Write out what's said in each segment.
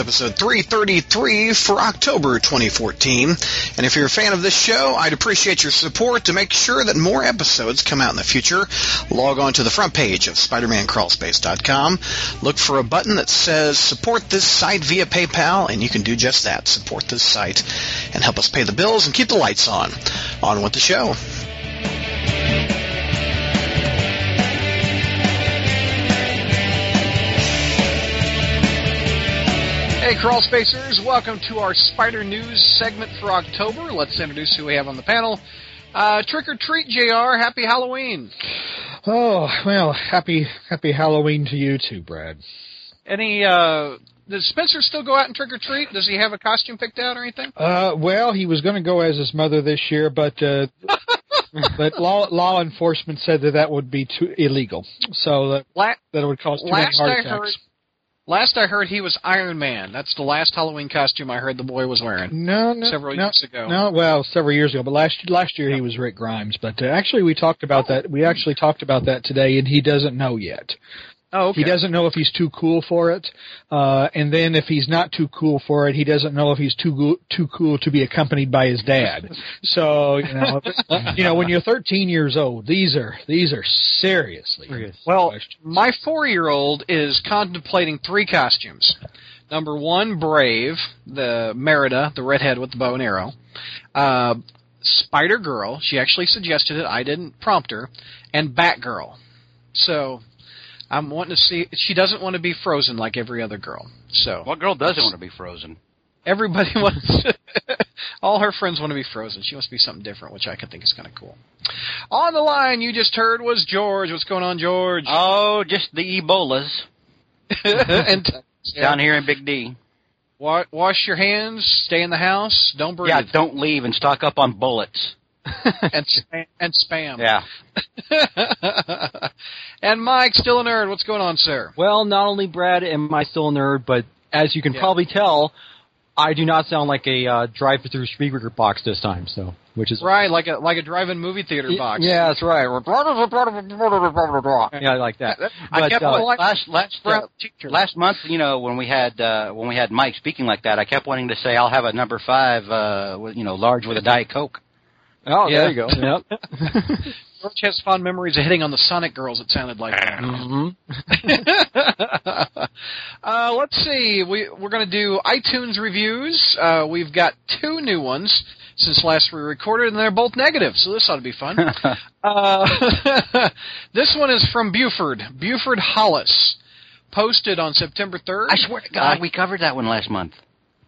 Episode 333 for October 2014. And if you're a fan of this show, I'd appreciate your support to make sure that more episodes come out in the future. Log on to the front page of SpidermanCrawlspace.com. Look for a button that says support this site via PayPal, and you can do just that. Support this site and help us pay the bills and keep the lights on. On with the show. Hey, Crawl Spacers, welcome to our Spider News segment for October. Let's introduce who we have on the panel. Uh, trick or treat, JR. Happy Halloween. Oh, well, happy happy Halloween to you too, Brad. Any, uh, does Spencer still go out and trick or treat? Does he have a costume picked out or anything? Uh, well, he was going to go as his mother this year, but, uh, but law, law enforcement said that that would be too illegal. So that, La- that it would cause too last many heart I attacks. heard, last I heard he was Iron Man. That's the last Halloween costume I heard the boy was wearing. No, no, Several no, years ago. No, well, several years ago, but last last year he was Rick Grimes. But uh, actually, we talked about that. We actually talked about that today, and he doesn't know yet. Oh, okay. He doesn't know if he's too cool for it, uh, and then if he's not too cool for it, he doesn't know if he's too go- too cool to be accompanied by his dad. So you know, you know, when you're 13 years old, these are these are seriously Serious. Well, questions. my four-year-old is contemplating three costumes. Number one, Brave, the Merida, the redhead with the bow and arrow. Uh, Spider Girl, she actually suggested it. I didn't prompt her. And Batgirl. So, I'm wanting to see. She doesn't want to be frozen like every other girl. So, What girl doesn't want to be frozen? everybody wants. all her friends want to be frozen. She wants to be something different, which I can think is kind of cool. On the line, you just heard was George. What's going on, George? Oh, just the Ebolas and down here in Big D. Wa- wash your hands. Stay in the house. Don't breathe. Yeah, don't leave and stock up on bullets. and spam. And spam. Yeah. and Mike, still a nerd. What's going on, sir? Well, not only Brad am I still a nerd, but as you can Yeah. probably tell, I do not sound like a uh, drive-through speaker box this time. So, which is Right, like a like a drive-in movie theater box. Yeah, that's right. yeah, like that. I kept uh, wanting- last last uh, last month, you know, when we had uh, when we had Mike speaking like that, I kept wanting to say I'll have a number five, uh, with, you know, large with a diet coke. Oh, Yeah. there you go. Yep. George has fond memories of hitting on the Sonic girls. It sounded like. hmm uh, let's see. We we're going to do iTunes reviews. Uh, we've got two new ones since last we recorded, and they're both negative. So this ought to be fun. Uh, this one is from Buford. Buford Hollis. Posted on September 3rd. I swear to God, we covered that one last month.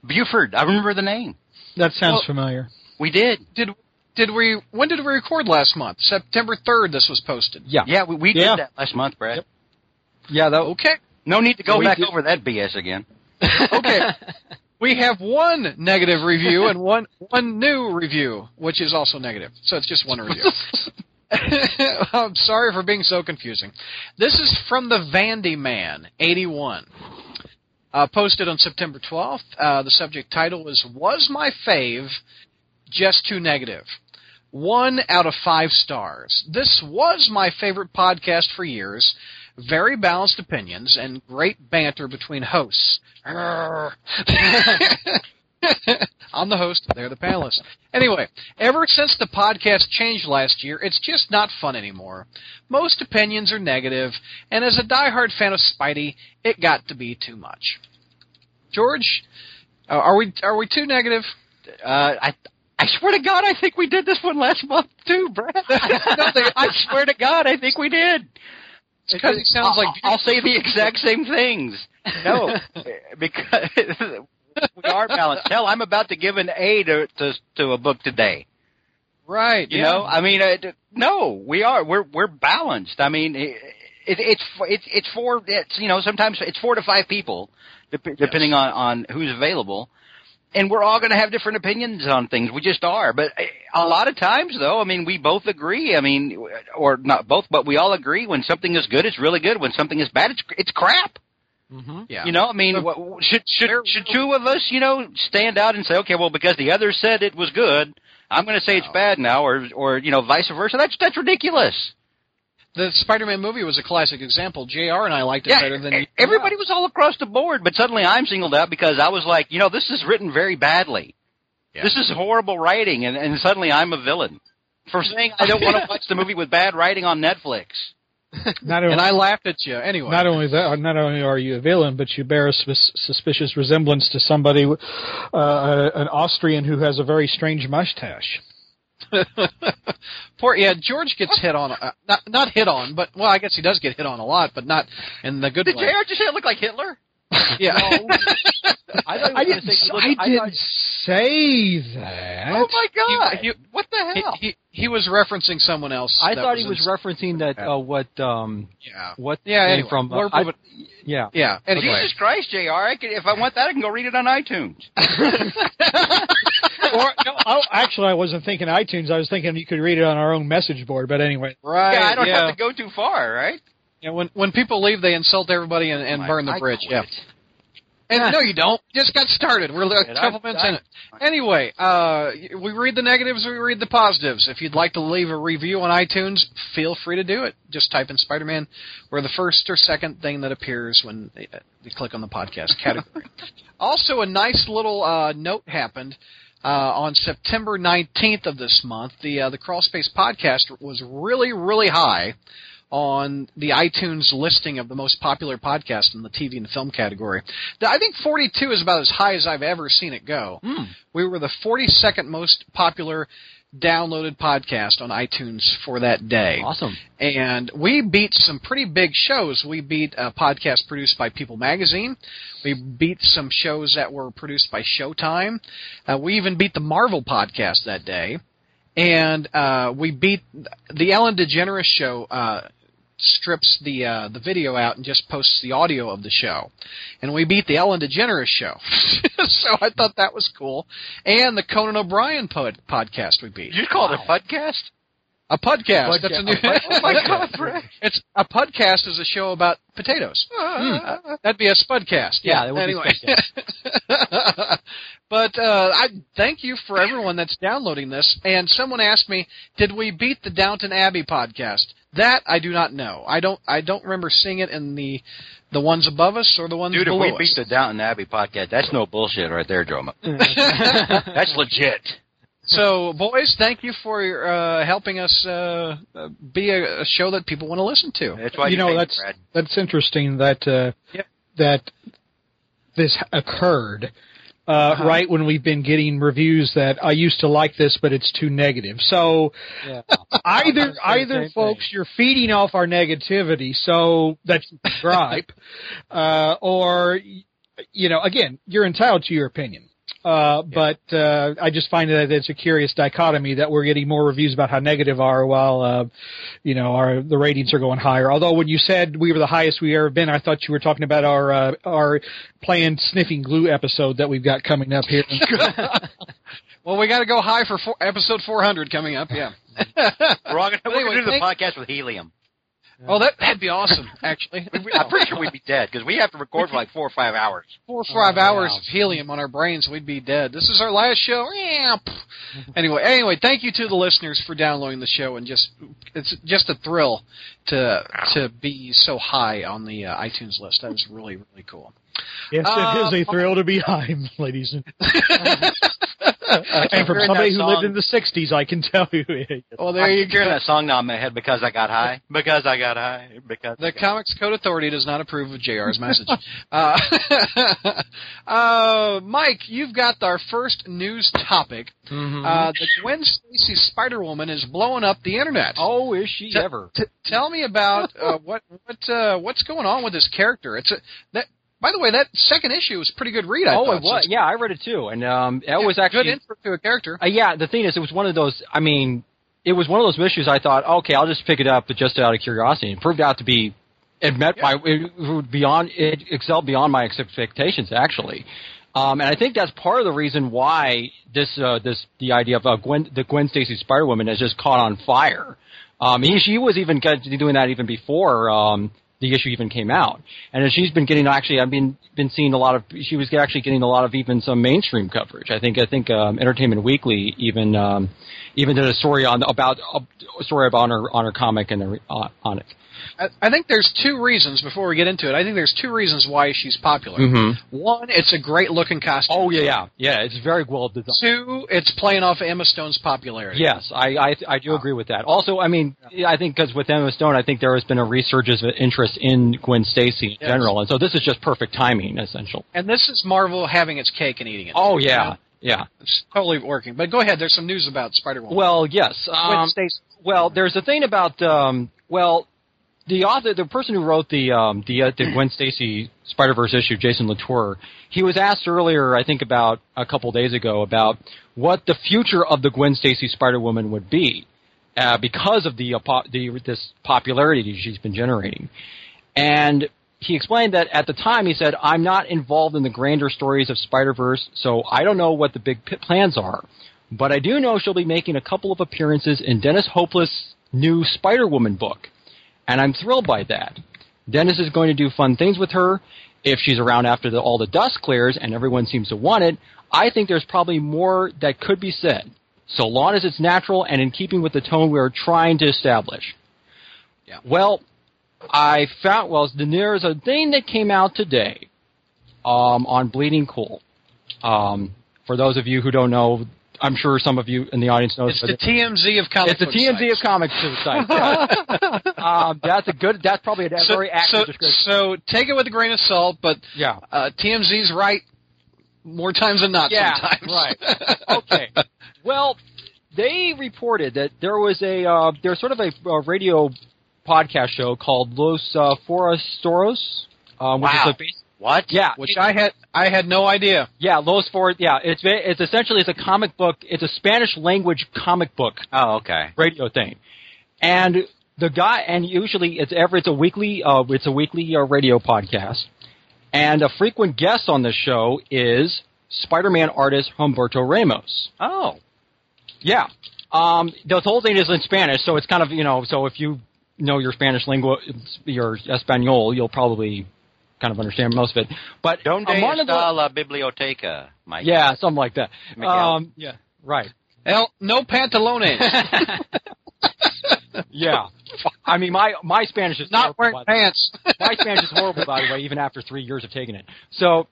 Buford, I remember the name. that sounds well- familiar. We did. Did did we? When did we record last month? September 3rd. This was posted. Yeah. Yeah, we, we Yeah. did that last month, Brad. Yep. Yeah. That. Okay. No need to go We back did- over that BS again. Okay. we have one negative review and one one new review, which is also negative. So it's just one review. I'm sorry for being so confusing. This is from the Vandy Man, 81. Uh, posted on September 12th. Uh, the subject title is Was My Fave Just Too Negative? One out of five stars. This was my favorite podcast for years. Very balanced opinions and great banter between hosts. I'm the host. They're the panelists. Anyway, ever since the podcast changed last year, it's just not fun anymore. Most opinions are negative, and as a diehard fan of Spidey, it got to be too much. George, uh, are we are we too negative? Uh, I I swear to God, I think we did this one last month too, Brad. I swear to God, I think we did. Because it sounds like I'll, say the exact same things. No, because we are balanced. Hell, I'm about to give an A to to, to a book today. right. You yeah. know, I mean, uh, no, we are. We're we're balanced. I mean, it, it, it's it's it's four. It's you know sometimes it's four to five people, dep- depending on on who's available, and we're all going to have different opinions on things. We just are. But uh, a lot of times, though, I mean, we both agree. I mean, or not both, but we all agree when something is good, it's really good. When something is bad, it's it's crap. Mm-hmm. Yeah. You know, I mean, what, should should should two of us, you know, stand out and say, okay, well, because the other said it was good, I'm going to say it's bad now, or or you know, vice versa. That's that's ridiculous. The Spider-Man movie was a classic example. Jr. and I liked it Yeah, better than everybody was all across the board, but suddenly I'm singled out because I was like, you know, this is written very badly. Yeah. This is horrible writing, and, and suddenly I'm a villain for saying I don't want to watch the movie with bad writing on Netflix. Not only, And I laughed at you anyway. not only that, not only are you a villain, but you bear a sus- suspicious resemblance to somebody, uh, an Austrian who has a very strange mustache. Poor yeah, George gets hit on. Uh, not not hit on, but well, I guess he does get hit on a lot, but not in the good Did way. JR just say I look like Hitler? Yeah. I, I didn't. gonna say- I I didn't thought- say that. Oh my god! He- he- what the hell? he he was referencing someone else. I that thought he was in- referencing that uh, what um yeah. what Yeah, anyway, from uh, I- moving- yeah Yeah. Anyway. Jesus Christ, JR! I could, if I want that, I can go read it on iTunes. Or no, oh, actually, I wasn't thinking iTunes. I was thinking you could read it on our own message board. But anyway, Right. yeah, I don't yeah. have to go too far, right? Yeah, when when people leave, they insult everybody and, and I- burn the I bridge. quit. Yeah. And no, you don't. Just got started. We're a And couple minutes in it. Anyway, uh, we read the negatives, we read the positives. If you'd like to leave a review on iTunes, feel free to do it. Just type in Spider-Man or the first or second thing that appears when uh, you click on the podcast category. also, a nice little uh, note happened. Uh, on September 19th of this month, the uh, the Crawl Space podcast was really, really high on the iTunes listing of the most popular podcast in the TV and film category. I think 42 is about as high as I've ever seen it go. Hmm. We were the 42nd most popular downloaded podcast on iTunes for that day. awesome And we beat some pretty big shows. We beat a podcast produced by People Magazine. We beat some shows that were produced by Showtime. Uh, we even beat the Marvel podcast that day. And uh, we beat the Ellen DeGeneres show. Uh, strips the uh, the video out and just posts the audio of the show, and we beat the Ellen DeGeneres show. so I thought that was cool, and the Conan O'Brien pod- podcast we beat. You call it a podcast? A podcast. That's a new. Oh my God. It's a podcast is a show about potatoes. Hmm. That'd be a spudcast. Yeah, Yeah. anyway. but uh, I thank you for everyone that's downloading this. And someone asked me, did we beat the Downton Abbey podcast? That I do not know. I don't. I don't remember seeing it in the the ones above us or the ones Dude, if below we us. beat the Downton Abbey podcast, that's no bullshit right there, Droma. that's legit. So, boys, thank you for uh, helping us uh, uh, be a, a show that people want to listen to. That's why you you, know that's Brad. that's interesting that uh, Yep. that this occurred uh, Uh-huh. right when we've been getting reviews that I used to like this, but it's too negative. So yeah either either folks, you're feeding off our negativity, so that's gripe, uh, or you know, again, you're entitled to your opinion. Uh, but uh, I just find that it's a curious dichotomy that we're getting more reviews about how negative are, while uh, you know our the ratings are going higher. Although when you said we were the highest we ever been, I thought you were talking about our uh, our planned sniffing glue episode that we've got coming up here. Well, we got to go high for four, episode 400 coming up. Yeah. We're, all gonna, we're Anyway, gonna do the thank- podcast with helium. Oh, that that'd be awesome. Actually, I'm pretty sure we'd be dead because we have to record for like four or five hours. four or five Oh, hours wow. of helium on our brains, we'd be dead. This is our last show. Anyway, anyway, thank you to the listeners for downloading the show and just it's just a thrill to to be so high on the uh, iTunes list. That was really really cool. Yes, it is Uh, a thrill to be high, ladies and I and from somebody who song. lived in the '60s, I can tell you. Well, there I you keep hearing go. that song now in my head because I got high. Because I got high. Because The Comics Code Authority does not approve of JR's message. uh, uh, Mike, you've got our first news topic. Mhm. Uh, the Gwen Stacy Spider Woman is blowing up the internet. oh is she T- ever T- tell me about uh, what what uh, what's going on with this character. It's a that. By the way, that second issue was a pretty good read. I oh thought. it was So yeah I read it too and um it it's was actually good intro to a character. Uh, yeah, the thing is, it was one of those. I mean, it was one of those issues. I thought, okay, I'll just pick it up, just out of curiosity. It proved out to be, it met my, it, it beyond, it excelled beyond my expectations, actually. Um, and I think that's part of the reason why this, uh, this, the idea of uh, Gwen, the Gwen Stacy Spider Woman has just caught on fire. Um, he, she was even doing that even before. Um, the issue even came out. And she's been getting actually, I've been been seeing a lot of. She was actually getting a lot of even some mainstream coverage. I think I think um, Entertainment Weekly even um, even did a story on about a story about on her on her comic and the, uh, on it. I, I think there's two reasons before we get into it. I think there's two reasons why she's popular. Mm-hmm. One, it's a great looking costume. Oh yeah, yeah, yeah. It's very well designed. Two, it's playing off Emma Stone's popularity. Yes, I I, I do agree with that. Also, I mean, I think because with Emma Stone, I think there has been a resurgence of interest in Gwen Stacy in Yes. general, and so this is just perfect timing, essential. And this is Marvel having its cake and eating it. Oh yeah, yeah. It's totally working. But go ahead. There's some news about Spider Woman. Well, yes. Um, Stacy. well, there's a thing about um, well, the author, the person who wrote the um, the, uh, the Gwen Stacy Spider Verse issue, Jason Latour, he was asked earlier, I think about a couple days ago, about what the future of the Gwen Stacy Spider Woman would be uh, because of the, uh, po- the this popularity she's been generating, and he explained that at the time he said, "I'm not involved in the grander stories of Spider Verse, so I don't know what the big plans are." But I do know she'll be making a couple of appearances in Dennis Hopeless' new Spider Woman book, and I'm thrilled by that. Dennis is going to do fun things with her. If she's around after the, all the dust clears and everyone seems to want it, I think there's probably more that could be said, so long as it's natural and in keeping with the tone we are trying to establish. Yeah. Well, I found well there's a thing that came out today um, on Bleeding Cool. Um, for those of you who don't know, I'm sure some of you in the audience know. It's the TMZ of comic it's the TMZ sites. of comics site. Yeah. um, that's a good. That's probably a So, very accurate so, description. so take it with a grain of salt, but Yeah. uh, TMZ's right more times than not Yeah, sometimes. right. Okay. Well, they reported that there was a uh, there's sort of a, a radio podcast show called Los uh, Forastoros, um, which Wow. is a base, What? yeah, Which I had I had no idea. yeah, Los For yeah, it's it's essentially it's a comic book, it's a Spanish language comic book Oh, okay. radio thing, and the guy and usually it's every it's a weekly uh, it's a weekly uh, radio podcast, and a frequent guest on the show is Spider-Man artist Humberto Ramos. Oh. Yeah. Um, the whole thing is in Spanish, so it's kind of you know. So if you know your Spanish lingua, your Espanol, you'll probably kind of understand most of it. But Donde um, one of the- está la biblioteca, Mike? yeah, something like that. Um, yeah, right. El, no pantalones. Yeah. I mean, my my Spanish is Not horrible, wearing by the way. pants. my Spanish is horrible, by the way, even after three years of taking it. So,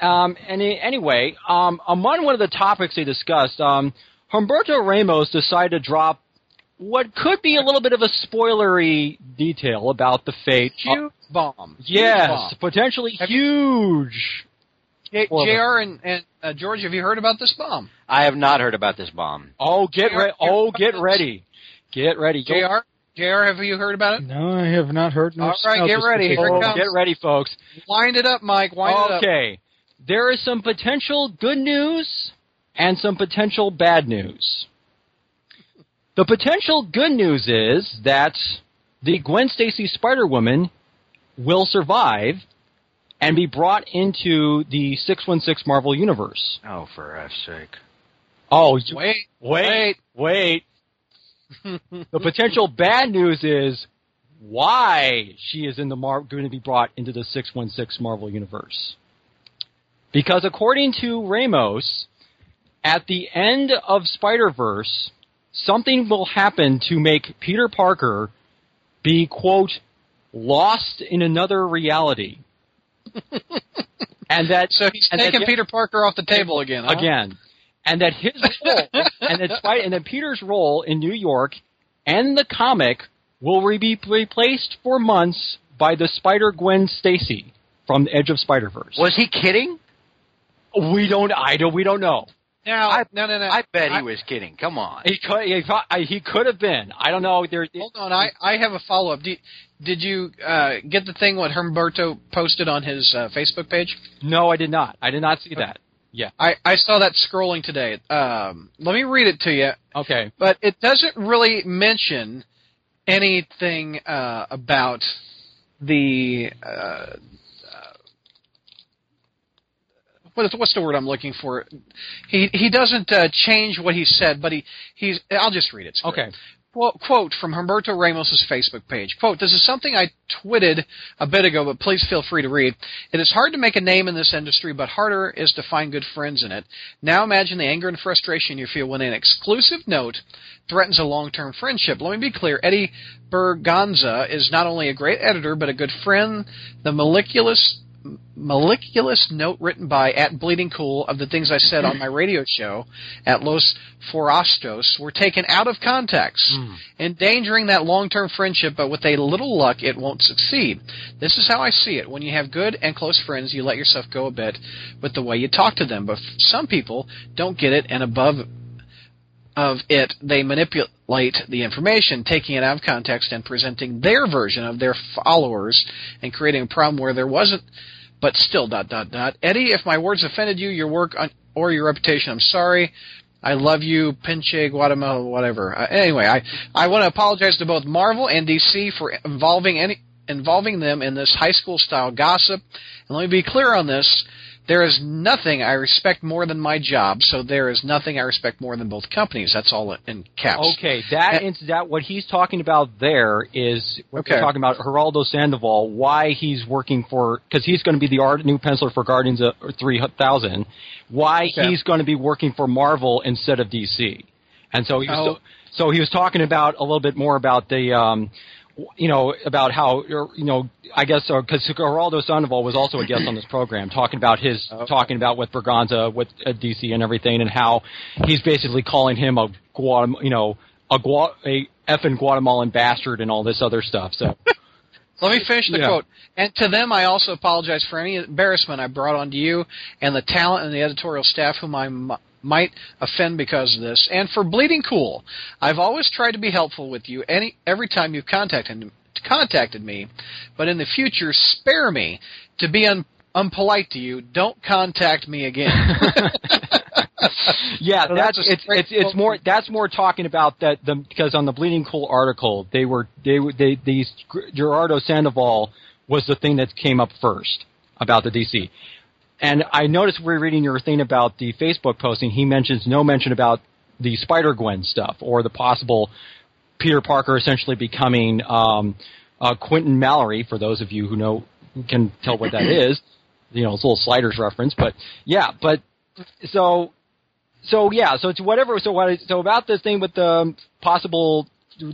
um, any, anyway, um, among one of the topics they discussed, um, Humberto Ramos decided to drop what could be a little bit of a spoilery detail about the fate. of- Huge bomb. Huge yes, bomb. potentially Have huge. J- Well, JR and, and uh, George, have you heard about this bomb? I have not heard about this bomb. Oh, get JR ready! Oh, get ready! Get ready! Go- JR? JR, have you heard about it? No, I have not heard. nor All right, get ready. Here it particular- Oh, comes. get ready, folks. Wind it up, Mike. Wind it up. Okay. There is some potential good news and some potential bad news. The potential good news is that the Gwen Stacy Spider Woman will survive and be brought into the 616 Marvel Universe. Oh, for F's sake. Oh, you- Wait, wait, wait. the potential bad news is why she is in the Mar- going to be brought into the 616 Marvel universe. Because according to Ramos, at the end of Spider-Verse, something will happen to make Peter Parker be quote lost in another reality. and that So he's and that- taking Peter Parker off the table again. Huh? again, and that his role, and that Spy- and that Peter's role in New York and the comic will be replaced for months by the Spider Gwen Stacy from the Edge of Spider Verse. Was he kidding? We don't. I don't. We don't know. Now, I- no, no, no. I bet I- he was kidding. Come on. He could. He, could- he could have been. I don't know. There. Hold on, I, I have a follow up. Did, did you uh, get the thing what Humberto posted on his uh, Facebook page? No, I did not. I did not see that. Yeah. I, I saw that scrolling today. Um, let me read it to you, Okay. but it doesn't really mention anything uh, about the uh, uh, what what's the word I'm looking for? He he doesn't uh, change what he said, but he he's I'll just read it. Okay. quote, quote from Humberto Ramos's Facebook page. Quote, this is something I twitted a bit ago, but please feel free to read. It is hard to make a name in this industry, but harder is to find good friends in it. Now imagine the anger and frustration you feel when an exclusive note threatens a long-term friendship. Let me be clear. Eddie Berganza is not only a great editor, but a good friend. The moleculous moleculous note written by at Bleeding Cool of the things I said on my radio show at Los Forastos were taken out of context, Mm. endangering that long-term friendship. But with a little luck, it won't succeed. This is how I see it. When you have good and close friends, you let yourself go a bit with the way you talk to them. But some people don't get it, and above of it, they manipulate the information, taking it out of context and presenting their version of their followers and creating a problem where there wasn't, but still dot dot dot. Eddie, if my words offended you, your work on, or your reputation, I'm sorry. I love you, Pinche, Guatemala, whatever. Uh, anyway, I, I want to apologize to both Marvel and DC for involving any involving them in this high school style gossip. And let me be clear on this. There is nothing I respect more than my job, so there is nothing I respect more than both companies. That's all in caps. Okay, that And- that what he's talking about there is what Okay. talking about Gerardo Sandoval. Why he's working for because he's going to be the art new penciler for Guardians of three thousand. Why Okay. he's going to be working for Marvel instead of DC, and so he was Oh. so, so he was talking about a little bit more about the. Um, you know about how you know I guess because Gerardo Sandoval was also a guest on this program talking about his Okay. talking about with Berganza with uh, DC and everything and how he's basically calling him a Guatem- you know a Gua- a effing Guatemalan bastard and all this other stuff. So Let me finish the Yeah. quote. And to them, I also apologize for any embarrassment I brought onto you and the talent and the editorial staff whom I m- might offend because of this. And for bleeding cool, I've always tried to be helpful with you any every time you've contacted contacted me, but in the future, spare me to be un, unpolite to you. Don't contact me again. yeah, So that's, that's it's it's it's more that's more talking about that the because on the Bleeding Cool article they were they were- they these Gerardo Sandoval was the thing that came up first about the DC. And I noticed we're reading your thing about the Facebook posting. He mentions no mention about the Spider Gwen stuff or the possible Peter Parker essentially becoming um, uh, Quentin Mallory. For those of you who know can tell what that is, you know, it's a little sliders reference. But yeah, but so so yeah, so it's whatever. So what? So about this thing with the possible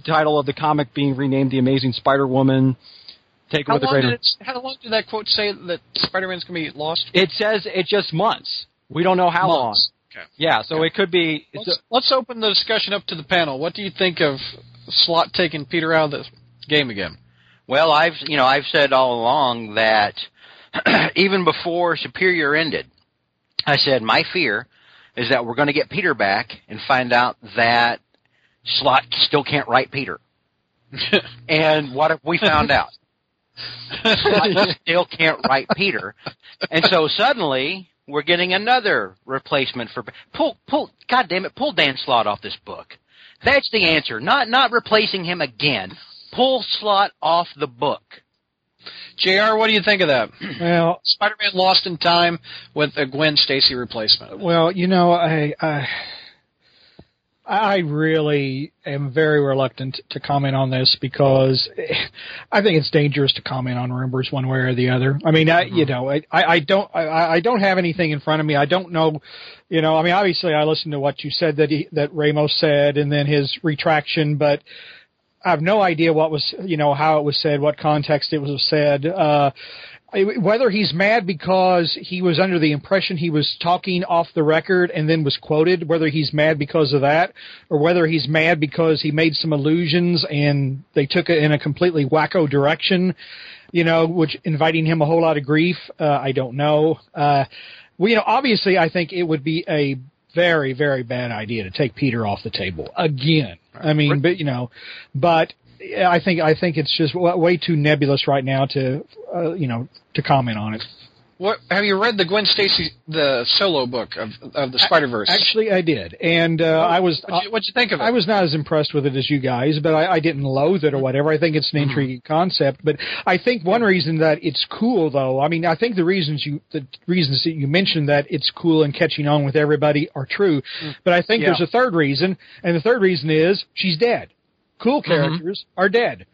title of the comic being renamed "The Amazing Spider-Woman," taken how, with the long greater. did it, how long did that quote say that Spider-Man's going to be lost? It says it's just months. We don't know how long. Okay. Yeah, so it could be. Let's, let's open the discussion up to the panel. What do you think of Slott taking Peter out of the game again? Well, I've you know I've said all along that even before Superior ended, I said my fear is that we're going to get Peter back and find out that Slott still can't write Peter. and what if we found out? Slott still can't write Peter, and so suddenly we're getting another replacement for pull pull. God damn it, pull Dan Slott off this book. That's the answer. Not not replacing him again. Pull Slott off the book. Jr., what do you think of that? Well, Spider-Man lost in time with a Gwen Stacy replacement. well, you know, I, I, I really am very reluctant to comment on this because I think it's dangerous to comment on rumors one way or the other. I mean, I, you know, I, I I don't, I, I don't have anything in front of me. I don't know, you know, I mean, obviously I listened to what you said that he, that Ramos said and then his retraction, but I have no idea what was, you know, how it was said, what context it was said. Uh, whether he's mad because he was under the impression he was talking off the record and then was quoted, whether he's mad because of that, or whether he's mad because he made some allusions and they took it in a completely wacko direction, you know, which inviting him a whole lot of grief. Uh, I don't know. Uh, well, you know, obviously, I think it would be a very, very bad idea to take Peter off the table again. I mean, but you know, but I think I think it's just way too nebulous right now to, uh, you know, to comment on it. What have you read the Gwen Stacy the solo book of of the Spider Verse? Actually, I did, and uh, I was what'd you, what'd you think of it? I was not as impressed with it as you guys, but I, I didn't loathe it or whatever. I think it's an intriguing concept. But I think one reason that it's cool, though, I mean, I think the reasons you the reasons that you mentioned that it's cool and catching on with everybody are true. But I think Yeah. there's a third reason, and the third reason is she's dead. Cool characters are dead.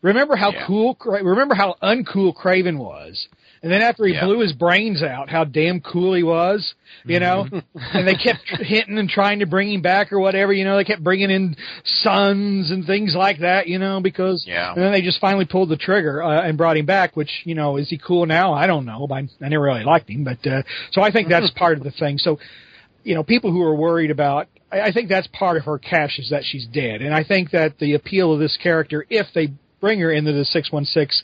Remember how Yeah. cool, remember how uncool Kraven was. And then after he Yeah. blew his brains out, how damn cool he was, you know? and they kept hitting and trying to bring him back or whatever, you know? They kept bringing in sons and things like that, you know, because Yeah. and then they just finally pulled the trigger uh, and brought him back. Which you know, is he cool now? I don't know. But I, I never really liked him, but uh, so I think that's part of the thing. So, you know, people who are worried about, I, I think that's part of her cash is that she's dead, and I think that the appeal of this character, if they bring her into the six one six.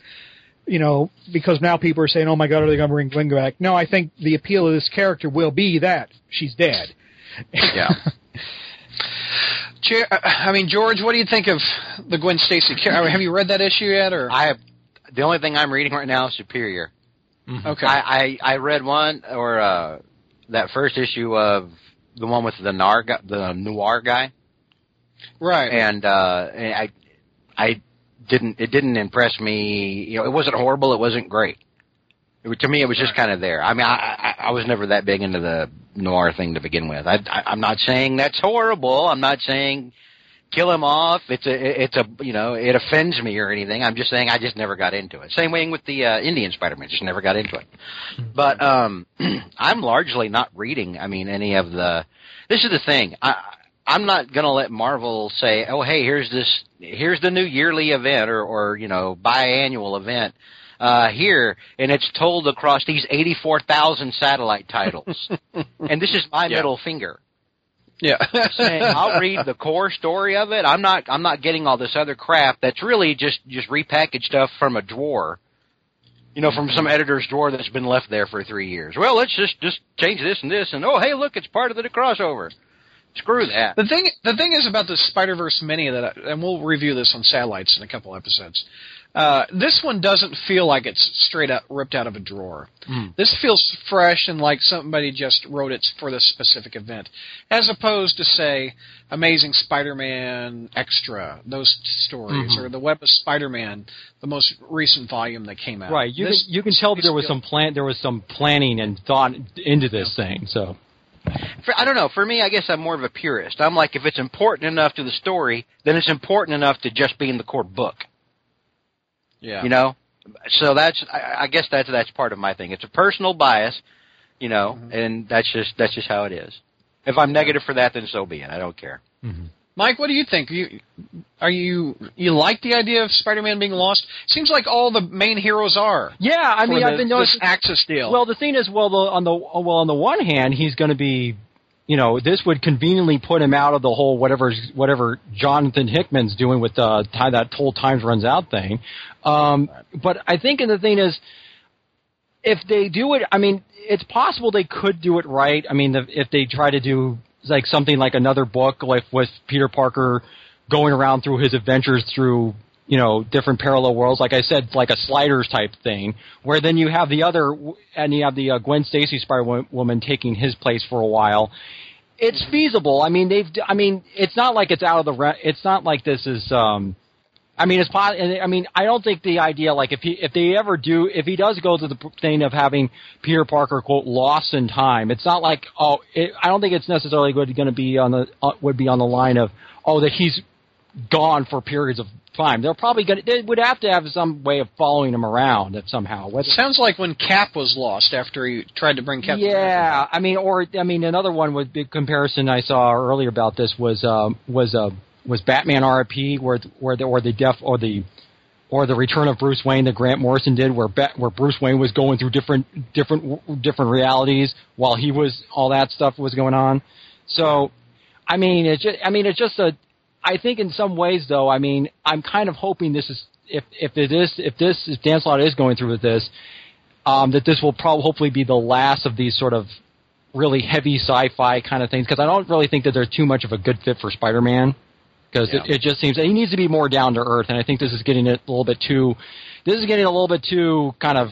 You know, because now people are saying, "Oh my God, are they going to bring Gwen back?" No, I think the appeal of this character will be that she's dead. Yeah. Chair, uh, I mean, George, what do you think of the Gwen Stacy? char- I mean, Have you read that issue yet? Or I have the only thing I'm reading right now is Superior. okay, I, I I read one or uh that first issue of the one with the noir guy, the noir guy, right. and uh and I I didn't it didn't impress me. You know, it wasn't horrible. It wasn't great. It, to me, it was just kind of there. I mean, I, I I was never that big into the noir thing to begin with. I, I I'm not saying that's horrible. I'm not saying kill him off. It's a it's a you know it offends me or anything. I'm just saying I just never got into it. Same way with the uh, Indian Spider-Man, just never got into it. But um, I'm largely not reading. I mean, any of the. This is the thing. I I'm not gonna let Marvel say, oh hey, here's this here's the new yearly event or or you know biannual event. Uh, here, and it's told across these 84,000 satellite titles. and this is my Yeah. middle finger yeah. saying I'll read the core story of it. I'm not I'm not getting all this other crap that's really just just repackaged stuff from a drawer. You know, from some mm-hmm. editor's drawer that's been left there for three years. Well, let's just just change this and this and oh hey look it's part of the crossover. Screw that. The thing, the thing is about the Spider Verse mini that, I, and we'll review this on satellites in a couple episodes. Uh, this one doesn't feel like it's straight up ripped out of a drawer. This feels fresh and like somebody just wrote it for this specific event, as opposed to say Amazing Spider-Man Extra, those stories, or the Web of Spider-Man, the most recent volume that came out. Right. You This- can you can tell that there was some plan there was some planning and thought into this thing. So For, I don't know. For me, I guess I'm more of a purist. I'm like if it's important enough to the story, then it's important enough to just be in the core book. Yeah. You know, so that's I, I guess that's that's part of my thing. It's a personal bias, you know, mm-hmm. and that's just that's just how it is. If I'm negative for that, then so be it. I don't care. Mm-hmm. Mike, what do you think? You are you you like the idea of Spider-Man being lost? Seems like all the main heroes are. yeah, I mean the- I've been noticing this. Axis deal. Well, the thing is, well, the, on the well, on the one hand, he's going to be, you know, this would conveniently put him out of the whole whatever whatever Jonathan Hickman's doing with the time that whole times runs out thing. Um, but I think, and the thing is, if they do it, I mean, it's possible they could do it right. I mean, the, if they try to do like something like another book, like with Peter Parker going around through his adventures through you know different parallel worlds, like I said, like a sliders type thing, where then you have the other and you have the uh, Gwen Stacy Spider Woman taking his place for a while. It's feasible. I mean, they've. I mean, it's not like it's out of the. Re- it's not like this is. um I mean, it's and I mean, I don't think the idea, like, if he, if they ever do, if he does go to the thing of having Peter Parker quote lost in time, it's not like, oh, it, I don't think it's necessarily going to be on the uh, would be on the line of, oh, that he's gone for periods of time. They're probably going to. They would have to have some way of following him around somehow. Whether, Sounds like when Cap was lost after he tried to bring Captain America yeah, I mean, or I mean, another one with big comparison I saw earlier about this was um, was uh, was Batman RP where where the or the def or the or the Return of Bruce Wayne that Grant Morrison did, where Bat, where Bruce Wayne was going through different different different realities while he was all that stuff was going on. So, I mean, it's just, I mean, it's just a. I think in some ways, though, I mean, I'm kind of hoping this is if if it is if this if Dan Slott is going through with this, um, that this will probably hopefully be the last of these sort of really heavy sci-fi kind of things because I don't really think that there's too much of a good fit for Spider-Man because it, it just seems that he needs to be more down to earth, and I think this is getting it a little bit too. This is getting a little bit too kind of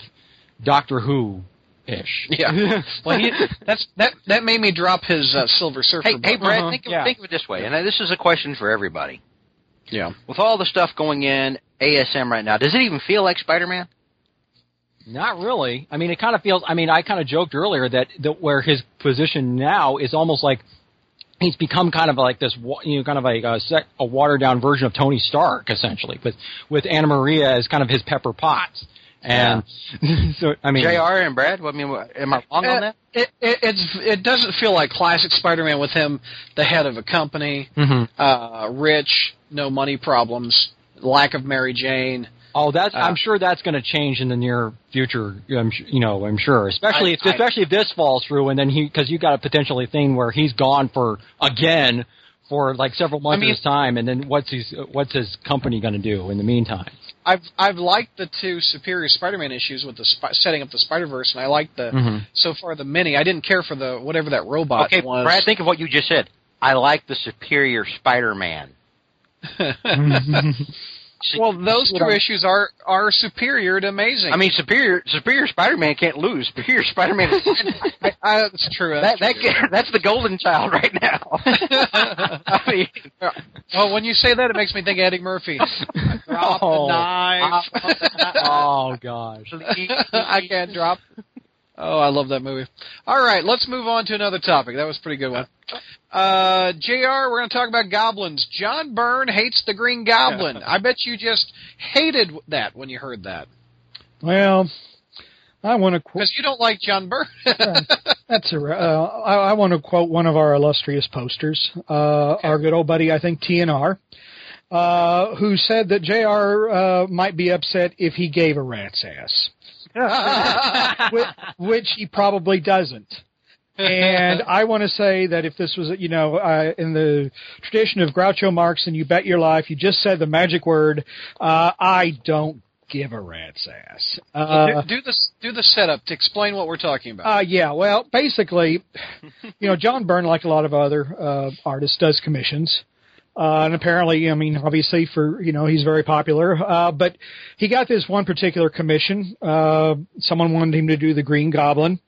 Doctor Who ish. Yeah. well, he, that's that. That made me drop his uh, Silver Surfer. Hey, hey. Brad, Uh-huh, think, of, yeah. think of it this way, and this is a question for everybody. Yeah. With all the stuff going in ASM right now, does it even feel like Spider-Man? Not really. I mean, it kind of feels. I mean, I kind of joked earlier that, that where his position now is almost like he's become kind of like this, wa- you know, kind of like a, sec- a watered down version of Tony Stark, essentially, with with Anna Maria as kind of his Pepper Potts. And so, I mean, Jr. and Brad. I mean, what- am I wrong on that? It, it it's it doesn't feel like classic Spider-Man with him, the head of a company, mhm. uh, rich, no money problems, lack of Mary Jane. Oh, that's. Uh, I'm sure that's going to change in the near future. I'm, su- you know, I'm sure, especially I- if, I- especially if this falls through, and then he because you got a potentially thing where he's gone for again for like several months mean- at his time, and then what's his what's his company going to do in the meantime? I've I've liked the two Superior Spider-Man issues with the spi- setting up the Spider-Verse, and I liked the Mhm. so far the mini. I didn't care for the whatever that robot Okay, was. Brad, think of what you just said. I like the superior Spider-Man. See- well, those two I'm- issues are are superior to Amazing. I mean, superior superior Spider-Man can't lose. Superior Spider-Man. I, I, that's true. that That's that true. that's the golden child right now. I mean, well, when you say that, it makes me think of Eddie Murphy. Drop Oh. the knife. oh gosh. I can't drop. Oh, I love that movie. All right, let's move on to another topic. That was a pretty good one. Uh, Jr. We're going to talk about goblins. John Byrne hates the Green Goblin. I bet you just hated that when you heard that Well, I want to quote. because you don't like John Byrne. That's a. Uh, I, I want to quote one of our illustrious posters, uh, our good old buddy, I think TNR, uh, who said that Jr. Uh, might be upset if he gave a rat's ass, which, which he probably doesn't. and I want to say that if this was, you know, uh, in the tradition of Groucho Marx and you bet your life, you just said the magic word, uh, I don't give a rat's ass. Uh, do, do the do the setup to explain what we're talking about. uh, yeah, well, basically, you know, John Byrne, like a lot of other uh, artists, does commissions. Uh, and apparently, I mean, obviously, for you know, he's very popular. Uh, but he got this one particular commission. Uh, someone wanted him to do the Green Goblin.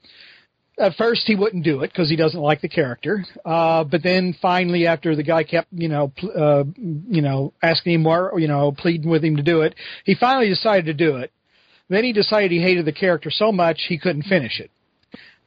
At first, he wouldn't do it because he doesn't like the character. Uh, but then, finally, after the guy kept, you know, pl- uh, you know, asking him more, you know, pleading with him to do it, he finally decided to do it. Then he decided he hated the character so much he couldn't finish it.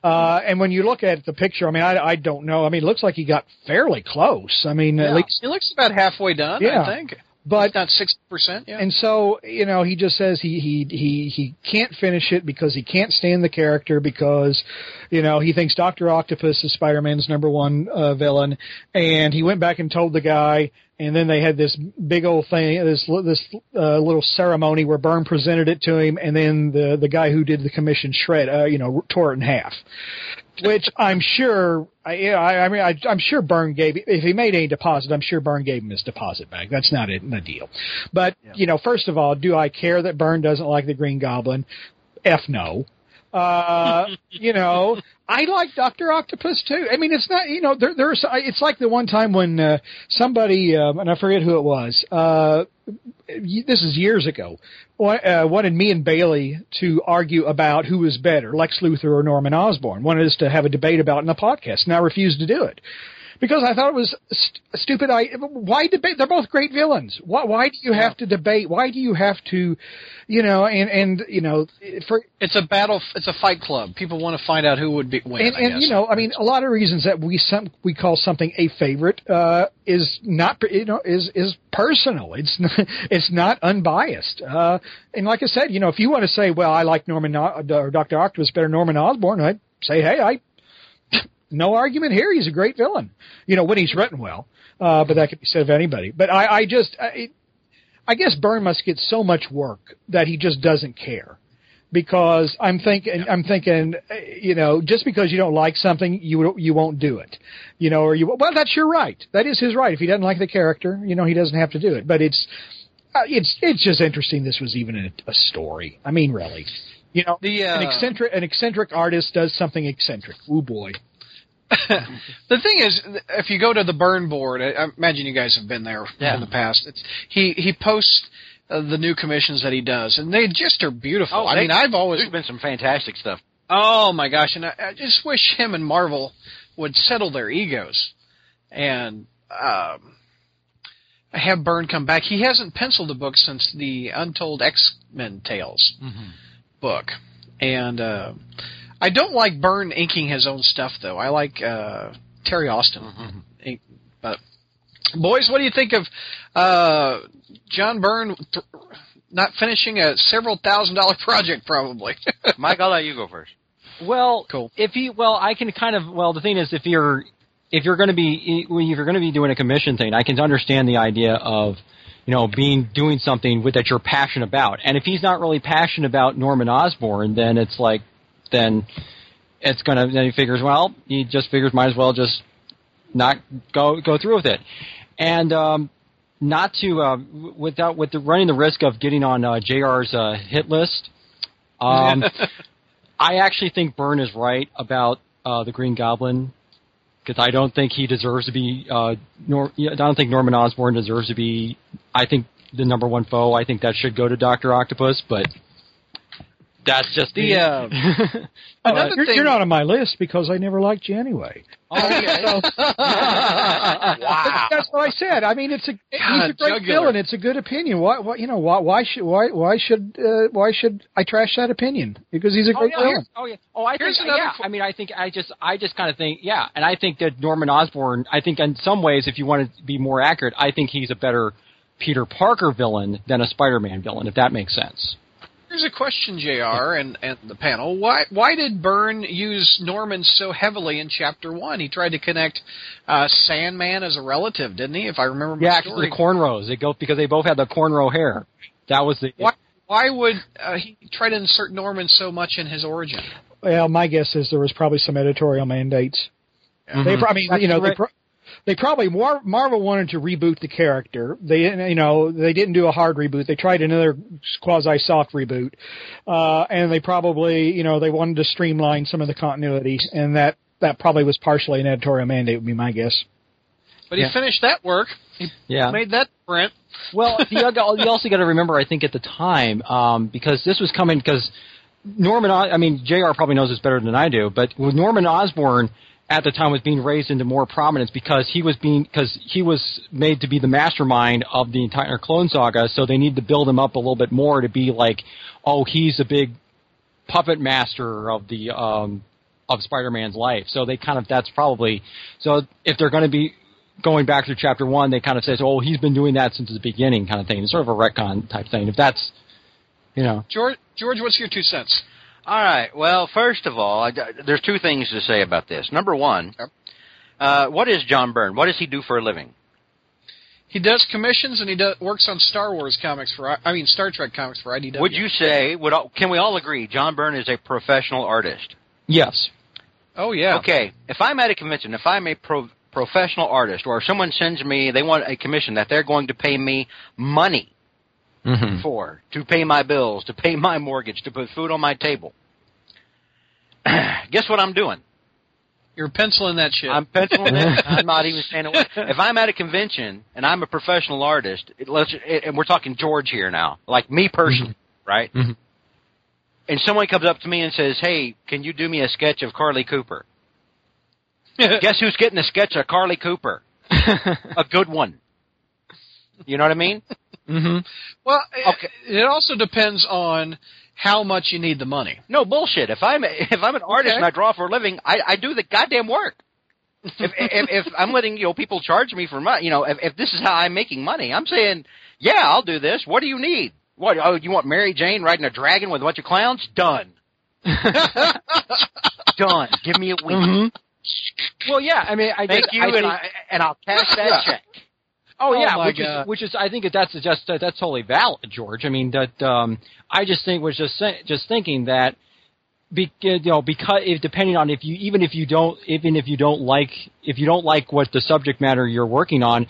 Uh, and when you look at the picture, I mean, I, I don't know. I mean, it looks like he got fairly close. I mean, at Yeah. least, it looks about halfway done. Yeah. I think, but not sixty percent. Yeah. and so, you know, he just says he he he he can't finish it because he can't stand the character because, you know, he thinks Doctor Octopus is Spider-Man's number one uh, villain, and he went back and told the guy, and then they had this big old thing, this this uh, little ceremony where Byrne presented it to him, and then the the guy who did the commission shred, uh, you know, tore it in half. Which I'm sure, I, yeah, I, I mean, I, I'm sure Byrne gave. If he made any deposit, I'm sure Byrne gave him his deposit back. That's not a, a deal. But you know, first of all, do I care that Byrne doesn't like the Green Goblin? F no. Uh, you know, I like Doctor Octopus too. I mean, it's not you know there, there's it's like the one time when uh, somebody um, and I forget who it was. Uh, this is years ago. Uh, wanted me and Bailey to argue about who was better, Lex Luthor or Norman Osborn. Wanted us to have a debate about it in the podcast, and I refused to do it because I thought it was st- stupid. I why debate? They're both great villains. Why why do you have to debate? Why do you have to, you know? And and you know, for It's a battle. It's a fight club. People want to find out who would be win. and, and you know, I mean, a lot of reasons that we some we call something a favorite uh, is not you know is is personal. It's not, it's not unbiased. Uh, and like I said, you know, if you want to say, well, I like Norman or Doctor Octopus better Norman Osborn, I'd say, hey, I no argument here. He's a great villain. You know, when he's written well. Uh, but that could be said of anybody. But I, I just, I, I guess Byrne must get so much work that he just doesn't care. Because I'm thinking, I'm thinking, uh, you know, just because you don't like something, you you won't do it, you know, or you well, that's your right. That is his right. If he doesn't like the character, you know, he doesn't have to do it. But it's, uh, it's it's just interesting. This was even a, a story. I mean, really, you know, The, uh, an eccentric an eccentric artist does something eccentric. Oh boy. the thing is, if you go to the Byrne board, I, I imagine you guys have been there Yeah. in the past. It's, he he posts uh, the new commissions that he does, and they just are beautiful. I mean, I've always there's been some fantastic stuff. Oh my gosh! And I, I just wish him and Marvel would settle their egos and um, have Byrne come back. He hasn't penciled a book since the Untold X Men Tales book, and uh, I don't like Byrne inking his own stuff though. I like uh, Terry Austin ink, Uh, boys, what do you think of uh, John Byrne th- not finishing a several thousand dollar project? Probably. Mike, I'll let you go first. Well, Cool. If you well, I can kind of well. The thing is, if you're if you're going to be if you're going to be doing a commission thing, I can understand the idea of you know being doing something with that you're passionate about. And if he's not really passionate about Norman Osborn, then it's like then it's gonna then he figures well he just figures might as well just not go go through with it. And um, not to uh, without with the running the risk of getting on uh, Jr's uh, hit list. Um, I actually think Byrne is right about uh, the Green Goblin because I don't think he deserves to be. Uh, Nor- I don't think Norman Osborn deserves to be. I think the number one foe. I think that should go to Doctor Octopus, but that's just The, me. uh, Oh, Another you're, thing- you're not on my list because I never liked you anyway. wow. That's what I said. I mean, it's a he's a great jugular. villain. It's a good opinion. Why, why you know, why, why should why why should uh, why should I trash that opinion? Because he's a Oh great yeah, villain. oh yeah. Oh, I Here's think yeah. fo- I mean, I think I just I just kind of think yeah, and I think that Norman Osborn. I think in some ways, if you want to be more accurate, I think he's a better Peter Parker villain than a Spider-Man villain, if that makes sense. Here's a question, Jr. and and the panel. Why why did Byrne use Norman so heavily in Chapter One? He tried to connect uh, Sandman as a relative, didn't he? If I remember my Yeah, 'cause of the cornrows. They go because they both had the cornrow hair. That was the Why why would uh, he try to insert Norman so much in his origin? Well, my guess is there was probably some editorial mandates. Mhm. They, pro- I mean, That's you know, they, pro- they probably Mar- Marvel wanted to reboot the character. They, you know, they didn't do a hard reboot. They tried another quasi soft reboot, uh, and they probably, you know, they wanted to streamline some of the continuity, and that that probably was partially an editorial mandate. Would be my guess. But he Yeah. finished that work. He yeah. made that print. Well, you, also got to remember, I think, at the time, um, because this was coming because Norman. I mean, Jr. probably knows this better than I do, but with Norman Osborn at the time was being raised into more prominence because he was being because he was made to be the mastermind of the entire Clone Saga. So they need to build him up a little bit more to be like, oh, he's a big puppet master of the um, of Spider-Man's life. So they kind of that's probably so if they're going to be going back through chapter one, they kind of says, "Oh, he's been doing that since the beginning," kind of thing. It's sort of a retcon type thing. If that's, you know, George, George, what's your two cents? All right. Well, first of all, I, there's two things to say about this. Number one, Yep. uh, what is John Byrne? What does he do for a living? He does commissions and he does, works on Star Wars comics for I mean Star Trek comics for IDW. Would you say? Would all, can we all agree John Byrne is a professional artist? yes, Oh yeah. Okay. If I'm at a convention, if I'm a pro, professional artist, or someone sends me, they want a commission that they're going to pay me money mm-hmm. for to pay my bills, to pay my mortgage, to put food on my table. Guess what I'm doing? You're penciling that shit. I'm penciling it. I'm not even saying a word. If I'm at a convention and I'm a professional artist, it, let's, it, and we're talking George here now, like me personally, right? Mhm. And someone comes up to me and says, "Hey, can you do me a sketch of Carly Cooper?" Guess who's getting a sketch of Carly Cooper? a good one. You know what I mean? Mm-hmm. well, Okay. it, it also depends on how much you need the money. No bullshit. If I'm if I'm an artist Okay. and I draw for a living, I, I do the goddamn work. if, if if I'm letting you know people charge me for money, you know, if, if this is how I'm making money, I'm saying, yeah, I'll do this. What do you need? What? Oh, you want Mary Jane riding a dragon with a bunch of clowns? Done. Done. Give me a week. Mm-hmm. Well, yeah. I mean, I Thank just, you, I and think, I and I'll cash that Yeah. check. Oh, Oh, yeah, which God. is which is I think that that's just uh, that's totally valid, George. I mean that um, I just think was just say, just thinking that be, you know because if, depending on if you even if you don't even if you don't like if you don't like what the subject matter you're working on,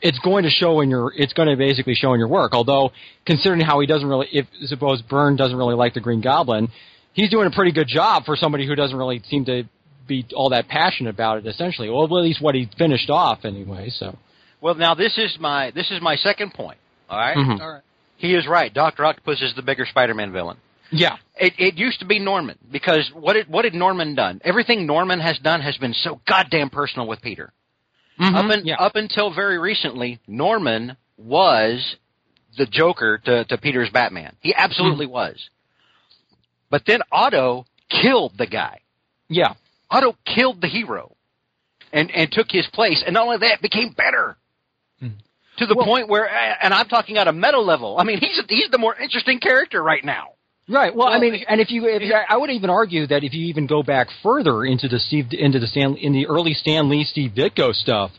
it's going to show in your it's going to basically show in your work. Although considering how he doesn't really if suppose Byrne doesn't really like the Green Goblin, he's doing a pretty good job for somebody who doesn't really seem to be all that passionate about it. Essentially, well, at least what he finished off anyway. So. Well, now this is my this is my second point. All right? Mhm. All right. he is right. Doctor Octopus is the bigger Spider-Man villain. Yeah. It, it used to be Norman because what did what did Norman done? Everything Norman has done has been so goddamn personal with Peter. Up, in, yeah. up until very recently, Norman was the Joker to, to Peter's Batman. He absolutely was. But then Otto killed the guy. yeah. Otto killed the hero. and and took his place, and not only that, became better. To the point where, and I'm talking at a meta level. I mean, he's he's the more interesting character right now. Right. Well, I Well, mean, and if you, if, I would even argue that if you even go back further into the Steve, into the Stan, in the early Stan Lee, Steve Ditko stuff,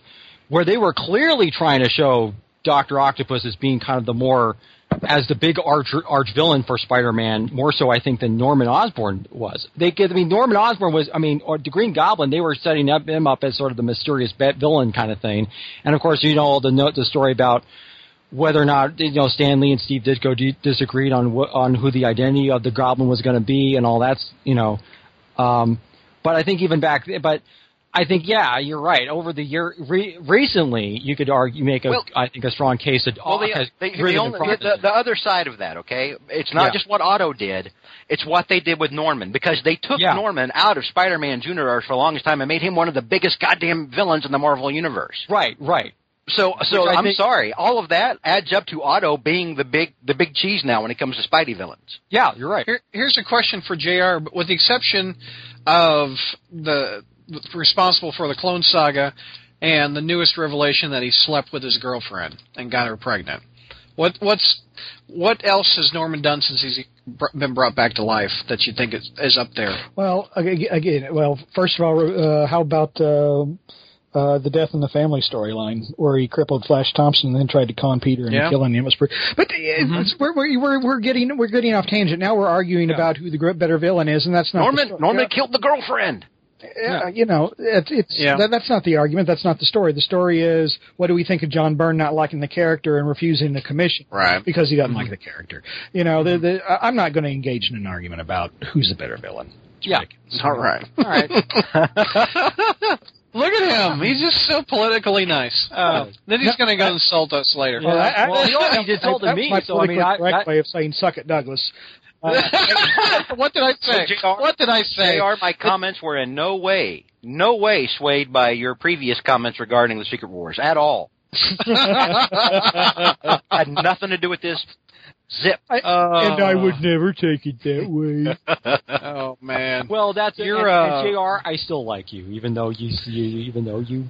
where they were clearly trying to show Doctor Octopus as being kind of the more, as the big arch arch villain for Spider-Man, more so I think than Norman Osborn was. They, I mean, Norman Osborn was, I mean, or the Green Goblin, they were setting up him up as sort of the mysterious villain kind of thing, and of course, you know the note the story about whether or not you know Stan Lee and Steve Ditko d- disagreed on wh- on who the identity of the Goblin was going to be and all that's you know, um, but I think even back but I think yeah you're right over the year re- recently you could argue make a I Well- think a strong case that Well, Ock the, the, the, only, the, the, the other side of that, okay, it's not Yeah. just what Otto did; it's what they did with Norman because they took Yeah. Norman out of Spider-Man's universe for the longest time and made him one of the biggest goddamn villains in the Marvel universe. right right So, so I I'm think- sorry, all of that adds up to Otto being the big, the big cheese now when it comes to Spidey villains. yeah you're right Here, here's a question for Jr. but With the exception of the responsible for the Clone Saga and the newest revelation that he slept with his girlfriend and got her pregnant, what what's what else has Norman done since he's br- been brought back to life that you think is, is up there? Well, ag- again, well, first of all, uh, how about uh, uh, the death in the family storyline where he crippled Flash Thompson and then tried to con Peter and Yeah. killing him? It was pretty, but uh, it's- we're, we're we're we're getting we're getting off tangent now. We're arguing about who the gr- better villain is, and that's not the Norman, Norman yeah. killed the girlfriend. Yeah, uh, you know, it's, it's Yeah. that, that's not the argument. That's not the story. The story is what do we think of John Byrne not liking the character and refusing the commission Right. because he doesn't mm-hmm. like the character. You know, the, mm-hmm. the, I- I'm not going to engage in an argument about who's the better villain. It's Yeah. ridiculous. All right. all right Look at him. He's just so politically nice. Uh, then he's going to go insult us later. Well, I, I, Well, he already insulted me, so, I mean, politically I- correct that- way of saying "suck it, Douglas." Uh, what did I say? So, JR What did I say? They are my comments were in no way, no way swayed by your previous comments regarding the Secret Wars at all. Had nothing to do with this. Zip. Uh, and I would never take it that way. Oh man. well that's You're, uh, Jr I still like you even though you, you even though you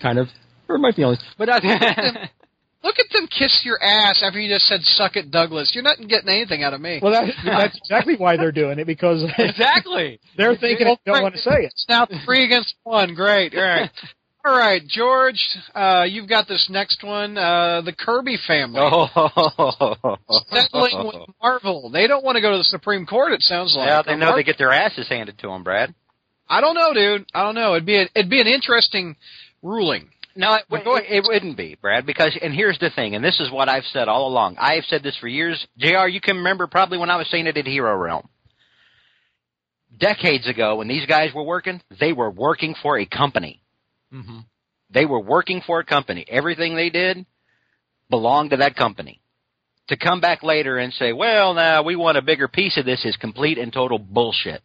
kind of hurt my feelings but that's Look at them kiss your ass after you just said "suck it, Douglas." You're not getting anything out of me. Well, that, that's exactly why they're doing it because exactly they're thinking they don't want to say it. It's now three against one. Great. All right. All right, George. Uh, you've got this next one. Uh, the Kirby family Oh. settling with Marvel. They don't want to go to the Supreme Court. It sounds like. Yeah, they know Mar- they get their asses handed to them, Brad. I don't know, dude. I don't know. It'd be a, it'd be an interesting ruling. No, it, But go it, it wouldn't be, Brad, because, and here's the thing, and this is what I've said all along. I have said this for years. JR, you can remember probably when I was saying it at Hero Realm. Decades ago, when these guys were working, they were working for a company. mm-hmm. They were working for a company. Everything they did belonged to that company. To come back later and say, well, now we want a bigger piece of this is complete and total bullshit.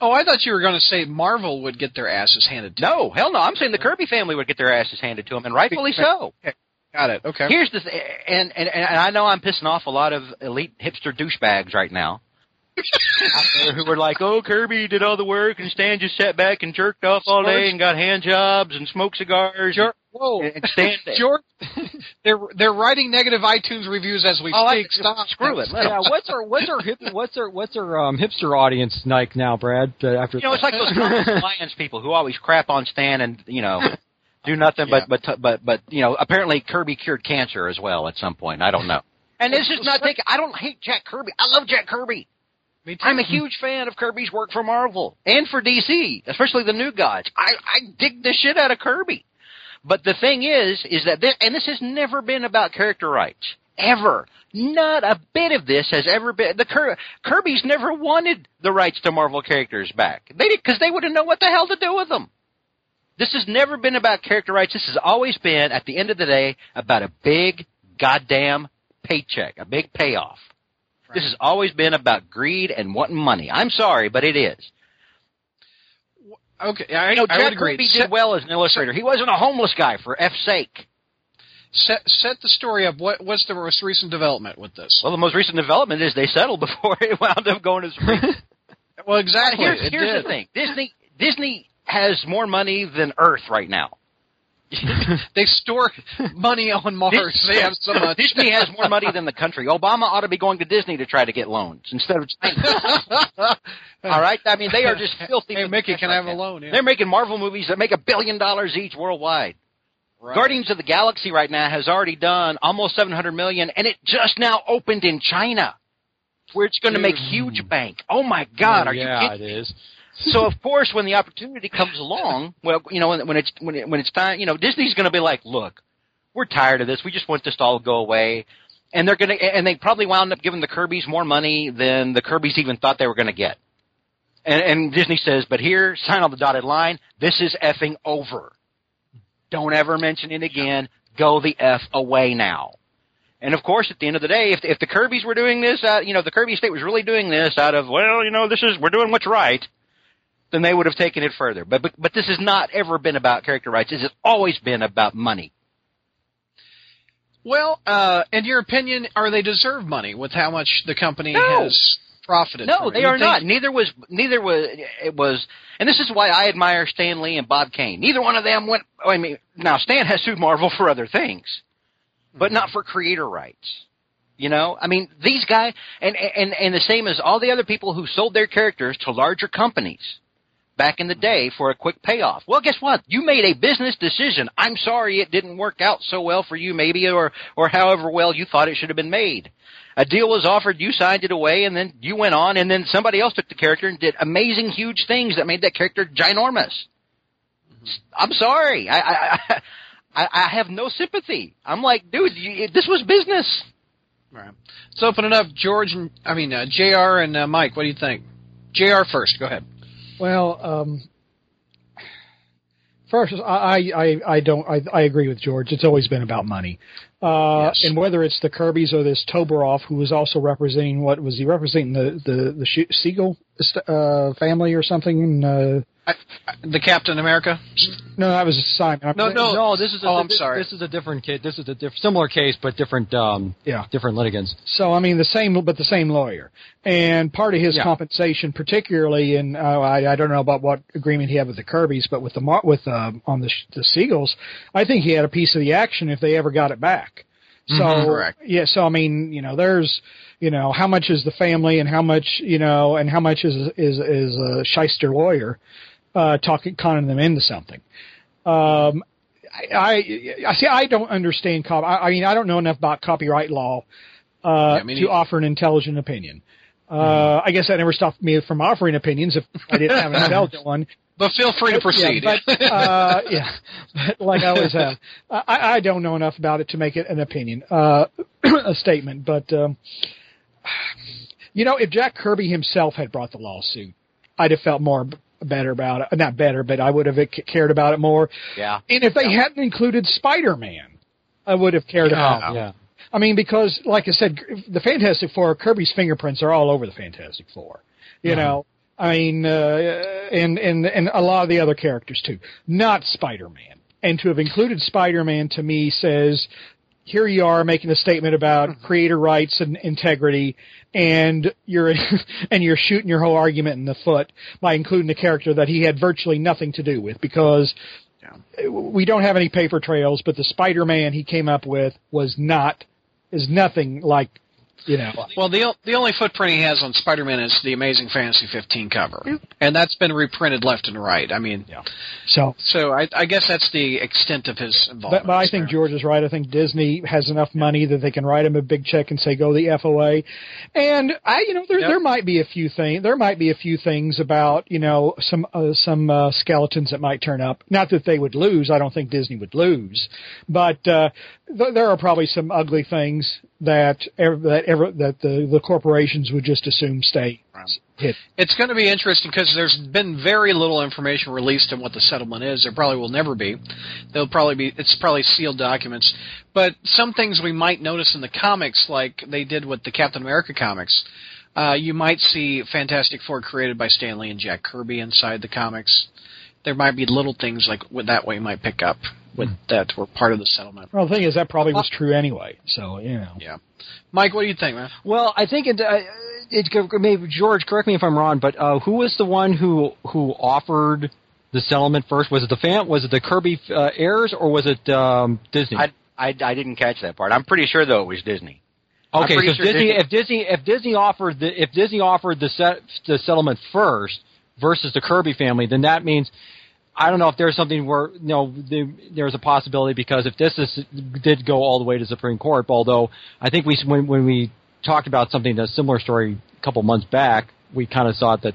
Oh, I thought you were going to say Marvel would get their asses handed to. No, hell no. I'm saying the Kirby family would get their asses handed to them, and rightfully so. Got it. Okay. Here's the th- and, and and I know I'm pissing off a lot of elite hipster douchebags right now. Who were like, "Oh, Kirby did all the work, and Stan just sat back and jerked off all day and got hand jobs and smoked cigars." George, whoa, and, and Stan, George, they're they're writing negative iTunes reviews as we Oh, I- speak. Stop. screw it. Yeah what's our what's our hip, what's our what's our um, hipster audience like now Brad uh, after You know, it's like those Alliance people who always crap on Stan and you know do nothing but but but but you know apparently Kirby cured cancer as well at some point. I don't know. And this is not taking. I don't hate Jack Kirby. I love Jack Kirby. I'm a huge fan of Kirby's work for Marvel and for DC, especially the new gods. I, I dig the shit out of Kirby. But the thing is, is that this, and this has never been about character rights. Ever. Not a bit of this has ever been, the Kir- Kirby's never wanted the rights to Marvel characters back. They did, cause they wouldn't know what the hell to do with them. This has never been about character rights. This has always been, at the end of the day, about a big goddamn paycheck, a big payoff. This has always been about greed and wanting money. I'm sorry, but it is. Okay, I, You know, I Jack would agree. Kirby Set, did well as an illustrator. He wasn't a homeless guy, for F's sake. set, set the story up. What what's the most recent development with this? Well, the most recent development is they settled before it wound up going to. Well, exactly. Here's, here's the thing: Disney, Disney has more money than Earth right now. They store money on Mars. They have so much. Disney has more money than the country. Obama ought to be going to Disney to try to get loans instead of China. All right, I mean they are just filthy. Hey Mickey, can I have a loan? Yeah. They're making Marvel movies that make a billion dollars each worldwide. Right. Guardians of the Galaxy right now has already done almost 700 million, and it just now opened in China, where it's going to make huge bank. Oh my God, Oh, are yeah, you kidding? it is. So of course, when the opportunity comes along, well, you know, when, when it's when, it, when it's time, you know, Disney's going to be like, look, we're tired of this. We just want this to all go away. And they're going to, and they probably wound up giving the Kirby's more money than the Kirby's even thought they were going to get. And, and Disney says, but here, sign on the dotted line. This is effing over. Don't ever mention it again. Go the f away now. And of course, at the end of the day, if if the Kirby's were doing this, uh, you know, the Kirby estate was really doing this out of, well, you know, this is we're doing what's right, then they would have taken it further. But but, but this has not ever been about character rights. This has always been about money. Well, uh, in your opinion, are they deserve money with how much the company No. has profited? No, it? they are not. Neither was neither was it was, and this is why I admire Stan Lee and Bob Kane. Neither one of them went. I mean, now Stan has sued Marvel for other things, but not for creator rights. You know, I mean, these guys, and and and the same as all the other people who sold their characters to larger companies back in the day for a quick payoff. Well, guess what? You made a business decision. I'm sorry it didn't work out so well for you, maybe, or or however well you thought it should have been made. A deal was offered, you signed it away, and then you went on, and then somebody else took the character and did amazing, huge things that made that character ginormous. I'm sorry, I I, I I have no sympathy. I'm like, dude, you, this was business. Right. Let's open it up, George and I mean uh, Jr. and uh, Mike. What do you think? Jr. first. Go ahead. Well, um, first, I, I, I don't, I, I agree with George. It's always been about money. Uh, Yes. and whether it's the Kirby's or this Toberoff, who was also representing, what was he representing the, the, the Siegel, uh, family or something? Uh, I, I, the Captain America. no, that was Simon. No, no. no, this is a, Oh, I'm this, sorry. This is a different case. This is a diff- similar case, but different. Um, Yeah. different litigants. So I mean the same, but the same lawyer. And part of his Yeah. compensation, particularly in uh, I, I don't know about what agreement he had with the Kirby's, but with the Mar- with uh, on the the Siegels, I think he had a piece of the action if they ever got it back. So Mhm. Correct. yeah, so I mean you know there's you know how much is the family and how much you know and how much is is is a shyster lawyer uh, talking conning them into something. Um, I, I I see. I don't understand. Cop- I, I mean, I don't know enough about copyright law uh, Yeah, to offer an intelligent opinion. Uh, I guess that never stopped me from offering opinions if I didn't have an intelligent one. But feel free to proceed. Yeah, but, uh, yeah, but like I always have. I, I don't know enough about it to make it an opinion, uh, a statement. But um, you know, if Jack Kirby himself had brought the lawsuit, I'd have felt more b- better about it. Not better, but I would have c- cared about it more. Yeah. And if they hadn't included Spider-Man, I would have cared about. it. Yeah. I mean, because like I said, the Fantastic Four, Kirby's fingerprints are all over the Fantastic Four. You know, I mean, uh, and and and a lot of the other characters too. Not Spider-Man, and to have included Spider-Man to me says, here you are making a statement about mm-hmm. creator rights and integrity, and you're and you're shooting your whole argument in the foot by including a character that he had virtually nothing to do with because we don't have any paper trails, but the Spider-Man he came up with was not is nothing like you know. Well, the o- the only footprint he has on Spider-Man is the Amazing Fantasy 15 cover, and that's been reprinted left and right. I mean, So, so I, I guess that's the extent of his involvement. but, but I think George is right. I think Disney has enough money that they can write him a big check and say go the FOA. And I, you know, there Yep. there might be a few things. There might be a few things about you know some uh, some uh, skeletons that might turn up. Not that they would lose. I don't think Disney would lose, but uh, th- there are probably some ugly things that ever, that ever that the the corporations would just assume stay hit. It's going to be interesting because there's been very little information released on what the settlement is. There probably will never be. There'll probably be. It's probably sealed documents. But some things we might notice in the comics, like they did with the Captain America comics. Uh, you might see Fantastic Four created by Stan Lee and Jack Kirby inside the comics. There might be little things like with that way you might pick up with that were part of the settlement. Well, the thing is that probably was true anyway. So you know. Yeah, Mike, what do you think, man? Well, I think it. Uh, it maybe George, correct me if I'm wrong, but uh, who was the one who who offered the settlement first? Was it the fan? Was it the Kirby uh, heirs or was it um, Disney? I, I I didn't catch that part. I'm pretty sure though it was Disney. I'm Okay, pretty so sure Disney, Disney- if Disney if Disney offered the if Disney offered the set the settlement first versus the Kirby family, then that means I don't know if there's something where you know the, there's a possibility because if this is did go all the way to Supreme Court, although I think we when when we talked about something a similar story a couple months back, we kind of thought that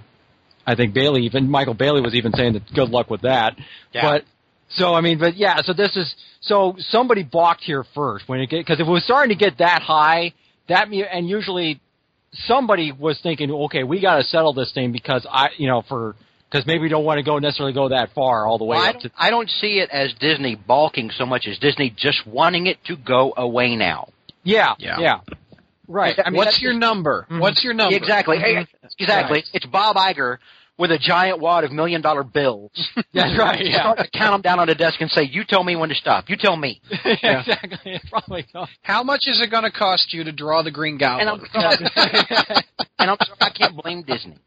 I think Bailey even Michael Bailey was even saying that good luck with that, Yeah. but. So I mean, but yeah. So this is so somebody balked here first when it because if it was starting to get that high, that and usually somebody was thinking, okay, we got to settle this thing because I, you know, for because maybe we don't want to go necessarily go that far all the way Well, I, up don't, to. I don't see it as Disney balking so much as Disney just wanting it to go away now. Yeah, Yeah. yeah, right. I mean, What's your just- number? Mhm. What's your number? Exactly. Hey, exactly. Right. It's Bob Iger with a giant wad of million dollar bills. That's right. Yeah, Start to count them down on the desk and say, "You tell me when to stop. You tell me." yeah. exactly. It's probably not. How much is it going to cost you to draw the Green And I'm, and I'm sorry, I can't blame Disney.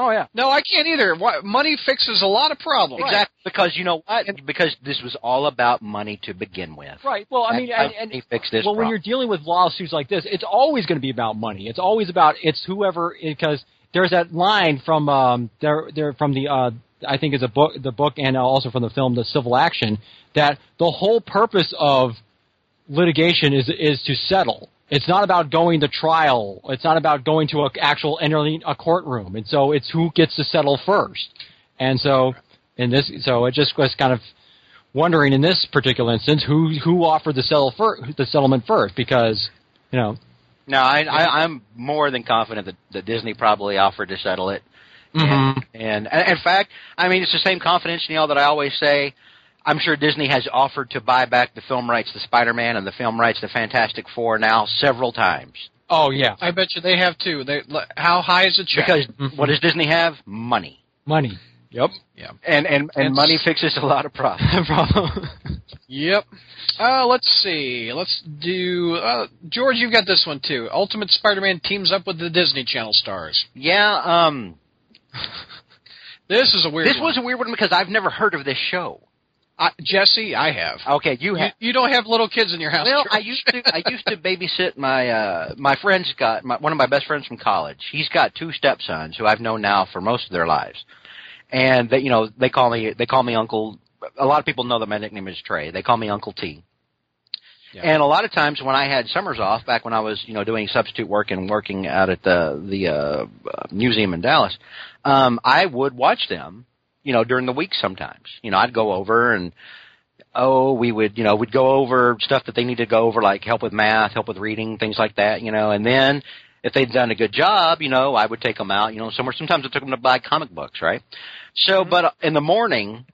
Oh yeah. no, I can't either. Why- Money fixes a lot of problems. Exactly. Because you know what? Because this was all about money to begin with. Right. Well, I mean, That's and, how and they fix this well, when you're dealing with lawsuits like this, it's always going to be about money. It's always about it's whoever because there's that line from um there there from the uh I think is a book the book and also from the film the Civil Action that the whole purpose of litigation is is to settle. It's not about going to trial. It's not about going to a actual entering a courtroom. And so it's who gets to settle first. And so in this so it just was kind of wondering in this particular instance who who offered the settle fir- the settlement first because you know No, I, I, I'm more than confident that, that Disney probably offered to settle it. Mhm. And, and in fact, I mean, it's the same confidence, Neil, that I always say. I'm sure Disney has offered to buy back the film rights to Spider-Man and the film rights to Fantastic Four now several times. oh yeah I bet you they have too. They, how high is the check? Because Mhm. what does Disney have? Money. money yep yeah. And and, and It's- money fixes a lot of problems. problem Yep. Uh, let's see. Let's do. Uh, George, you've got this one too. Ultimate Spider-Man teams up with the Disney Channel stars. yeah, um, This is a weird. this one. was a weird one because I've never heard of this show. I, Jessie. I have. Okay, you You, have. you don't have little kids in your house. Well, George. I used to. I used to babysit my uh my friend's got my, one of my best friends from college. He's got two stepsons who I've known now for most of their lives, and they you know they call me they call me Uncle. A lot of people know that my nickname is Trey. They call me Uncle T. Yeah. And a lot of times when I had summers off, back when I was you know doing substitute work and working out at the the uh, uh, museum in Dallas, um, I would watch them. You know during the week sometimes. You know I'd go over and oh, we would, you know, we'd go over stuff that they need to go over, like help with math, help with reading, things like that, you know, and then if they'd done a good job, you know, I would take them out, you know, somewhere. Sometimes I took them to buy comic books, right? So, but uh, in the morning,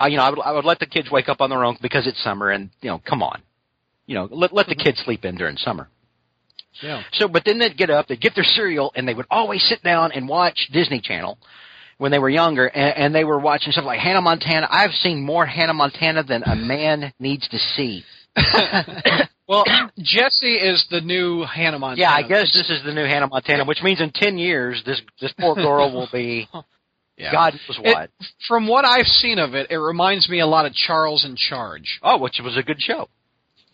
I, you know, I would, I would let the kids wake up on their own because it's summer, and you know, come on, you know, let let the kids sleep in during summer. yeah. So, but then they'd get up, they'd get their cereal, and they would always sit down and watch Disney Channel when they were younger, and, and they were watching stuff like Hannah Montana. I've seen more Hannah Montana than a man needs to see. Well, Jessie is the new Hannah Montana. Yeah, I guess this is the new Hannah Montana, which means in ten years, this this poor girl will be Yeah. God knows It- what. From what I've seen of it, it reminds me a lot of Charles in Charge. Oh, which was a good show.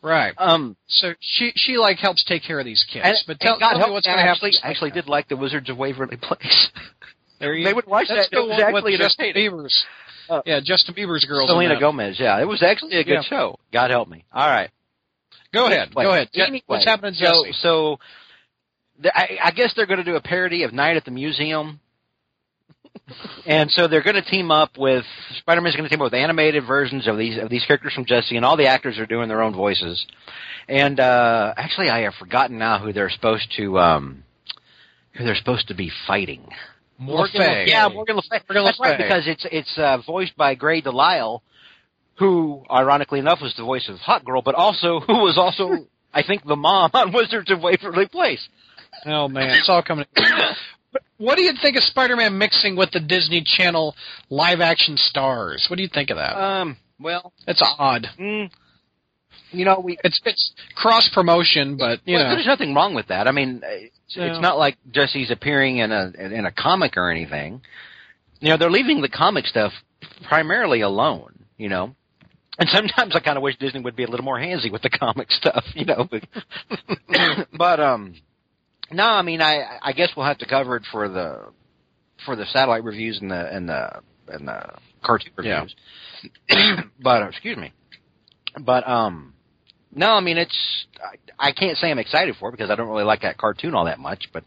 Right. Um, So she she like helps take care of these kids. and, but tell, God tell me what's going to actually happen. actually did like the Wizards of Waverly Place. There you they would watch that. the one with Justin. Bieber's. Uh, yeah, Justin Bieber's girls. Selena. Gomez. Yeah, it was actually a good Yeah. show. God help me. All right. Go ahead. Go ahead. Anyway, what's happening, so, Jessie? So, the, I, I guess they're going to do a parody of Night at the Museum. and so they're going to team up with Spider-Man's going to team up with animated versions of these of these characters from Jessie, and all the actors are doing their own voices. And uh actually, I have forgotten now who they're supposed to um who they're supposed to be fighting. Morgan Le Fay. Yeah, Morgan Le Fay. Morgan Le That's right, Fay. because it's it's uh, voiced by Grey DeLisle, who, ironically enough, was the voice of Hot Girl, but also who was also, I think, the mom on Wizards of Waverly Place. Oh man, it's all coming. But what do you think of Spider-Man mixing with the Disney Channel live-action stars? What do you think of that? Um, well, It's odd. mm, you know, we. It's it's cross promotion, but you well, know, there's nothing wrong with that. I mean, it's, No. it's not like Jessie's appearing in a in a comic or anything. You know, they're leaving the comic stuff primarily alone, you know. And sometimes I kind of wish Disney would be a little more handsy with the comic stuff, you know. But, but um, no, I mean, I I guess we'll have to cover it for the for the satellite reviews and the and the and the cartoon reviews. but uh, excuse me, but um, no, I mean it's I, I can't say I'm excited for it because I don't really like that cartoon all that much, but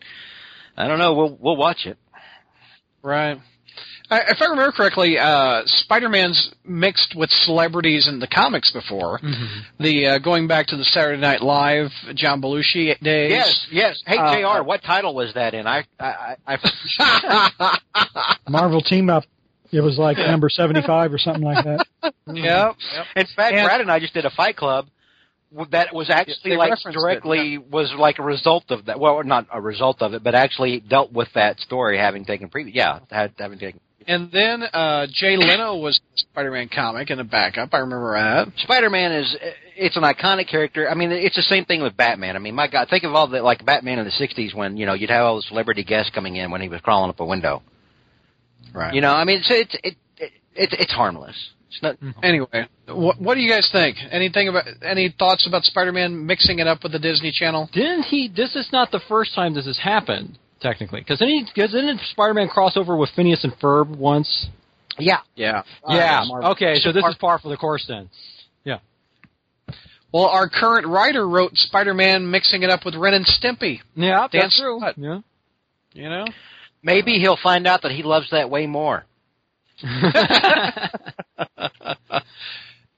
I don't know. We'll we'll watch it. Right. I, if I remember correctly, uh, Spider-Man's mixed with celebrities in the comics before. Mm-hmm. The uh, going back to the Saturday Night Live John Belushi days. Yes, yes. Hey, Uh, Jr. What title was that in? I I I. I Marvel team up. It was like number seventy-five or something like that. Yep. yep. In fact, And- Brad and I just did a Fight Club w- that was actually like referenced it, directly was like a result of that. Well, not a result of it, but actually dealt with that story having taken previous. Yeah, had having taken. And then uh, Jay Leno was Spider-Man comic in a backup. I remember that. Spider-Man is it's an iconic character. I mean, it's the same thing with Batman. I mean, my God, think of all the like Batman in the '60s when you know you'd have all the celebrity guests coming in when he was crawling up a window. Right. You know, I mean, it's it's it, it, it it's harmless. It's not. Mm-hmm. Anyway, what, what do you guys think? Anything about any thoughts about Spider-Man mixing it up with the Disney Channel? Didn't he? This is not the first time this has happened, technically. Because didn't, he- 'cause didn't Spider-Man cross over with Phineas and Ferb once? Yeah, Yeah. yeah. Marvel. Okay, so this is par for the course then. Yeah. Well, our current writer wrote Spider-Man mixing it up with Ren and Stimpy. Yeah, Dan that's true. Slott. Yeah. You know. maybe he'll find out that he loves that way more.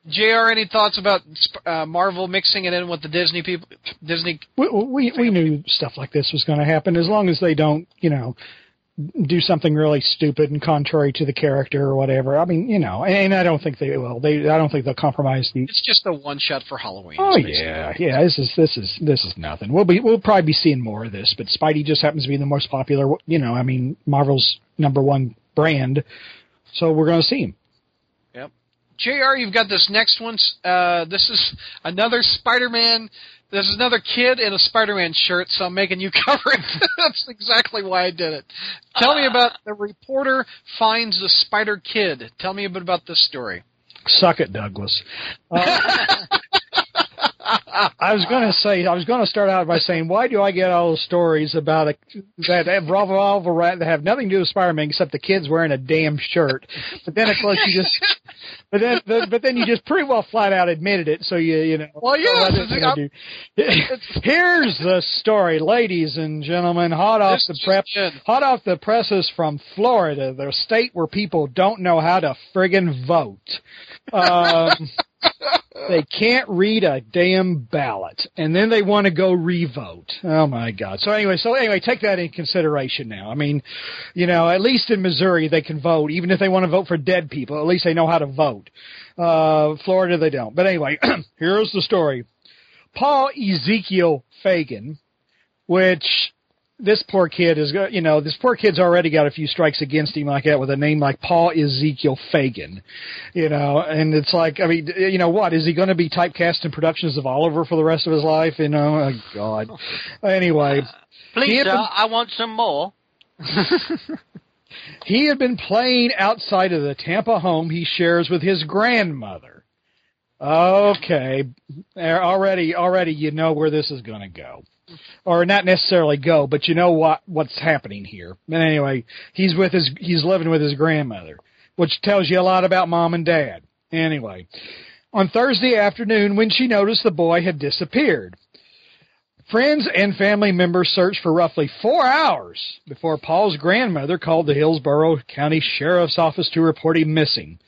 Jr. Any thoughts about uh, Marvel mixing it in with the Disney people? Disney. We we, we knew stuff like this was going to happen as long as they don't, you know, do something really stupid and contrary to the character or whatever. I mean, you know, and I don't think they will. They I don't think they'll compromise the. It's just a one shot for Halloween. Oh yeah, yeah. This is this is this is nothing. We'll be we'll probably be seeing more of this, but Spidey just happens to be the most popular. You know, I mean, Marvel's number one brand, so we're going to see him. Yep. JR. You've got this next one. Uh, this is another Spider-Man. This is another kid in a Spider-Man shirt, so I'm making you cover it. That's exactly why I did it. Tell me about the reporter finds the Spider Kid. Tell me a bit about this story. Suck it, Douglas. Uh, I was going to say, I was going to start out by saying, why do I get all those stories about a, that have Volvo rat that have nothing to do with Spider-Man except the kid's wearing a damn shirt? But then, of course, you just, but then, but, then you just pretty well flat out admitted it. So you, you know. Well, yeah, what it's- is do? Here's the story, ladies and gentlemen, hot off the prep, hot off the presses from Florida, the state where people don't know how to friggin' vote. Um, they can't read a damn ballot, and then they want to go revote. Oh my God! So anyway, so anyway, take that in consideration now. I mean, you know, at least in Missouri they can vote, even if they want to vote for dead people. At least they know how to vote. Uh, Florida they don't. But anyway, here's the story. Paul Ezekiel Fagan, which this poor kid is, you know, this poor kid's already got a few strikes against him like that with a name like Paul Ezekiel Fagan, you know, and it's like, I mean, you know what? Is he going to be typecast in productions of Oliver for the rest of his life? You know, oh, God. Anyway, uh, He Please, sir, been- I want some more. he had been playing outside of the Tampa home he shares with his grandmother. Okay, already, already, you know where this is going to go, or not necessarily go, but you know what what's happening here. But anyway, he's with his he's living with his grandmother, which tells you a lot about mom and dad. Anyway, on Thursday afternoon, when she noticed the boy had disappeared. Friends and family members searched for roughly four hours before Paul's grandmother called the Hillsborough County Sheriff's Office to report him missing.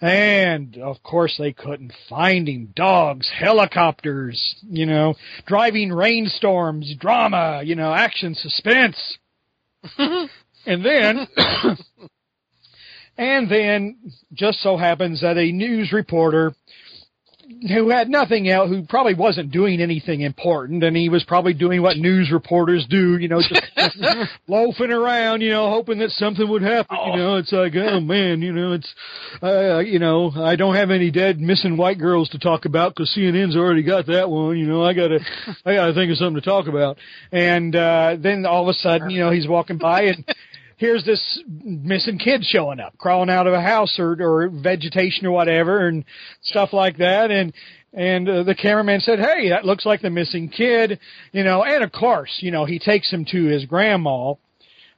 And, of course, they couldn't find him. Dogs, helicopters, you know, driving rainstorms, drama, you know, action, suspense. and then, and then, just so happens that a news reporter who had nothing else, who probably wasn't doing anything important, and he was probably doing what news reporters do, you know, just loafing around, you know, hoping that something would happen. You know, it's like, oh man, you know, it's, uh, you know, I don't have any dead missing white girls to talk about because CNN's already got that one. You know, I gotta, I gotta think of something to talk about. And uh, then all of a sudden, you know, he's walking by and here's this missing kid showing up, crawling out of a house or or vegetation or whatever, and stuff like that, and. And uh, the cameraman said, "Hey, that looks like the missing kid," you know. And of course, you know, he takes him to his grandma,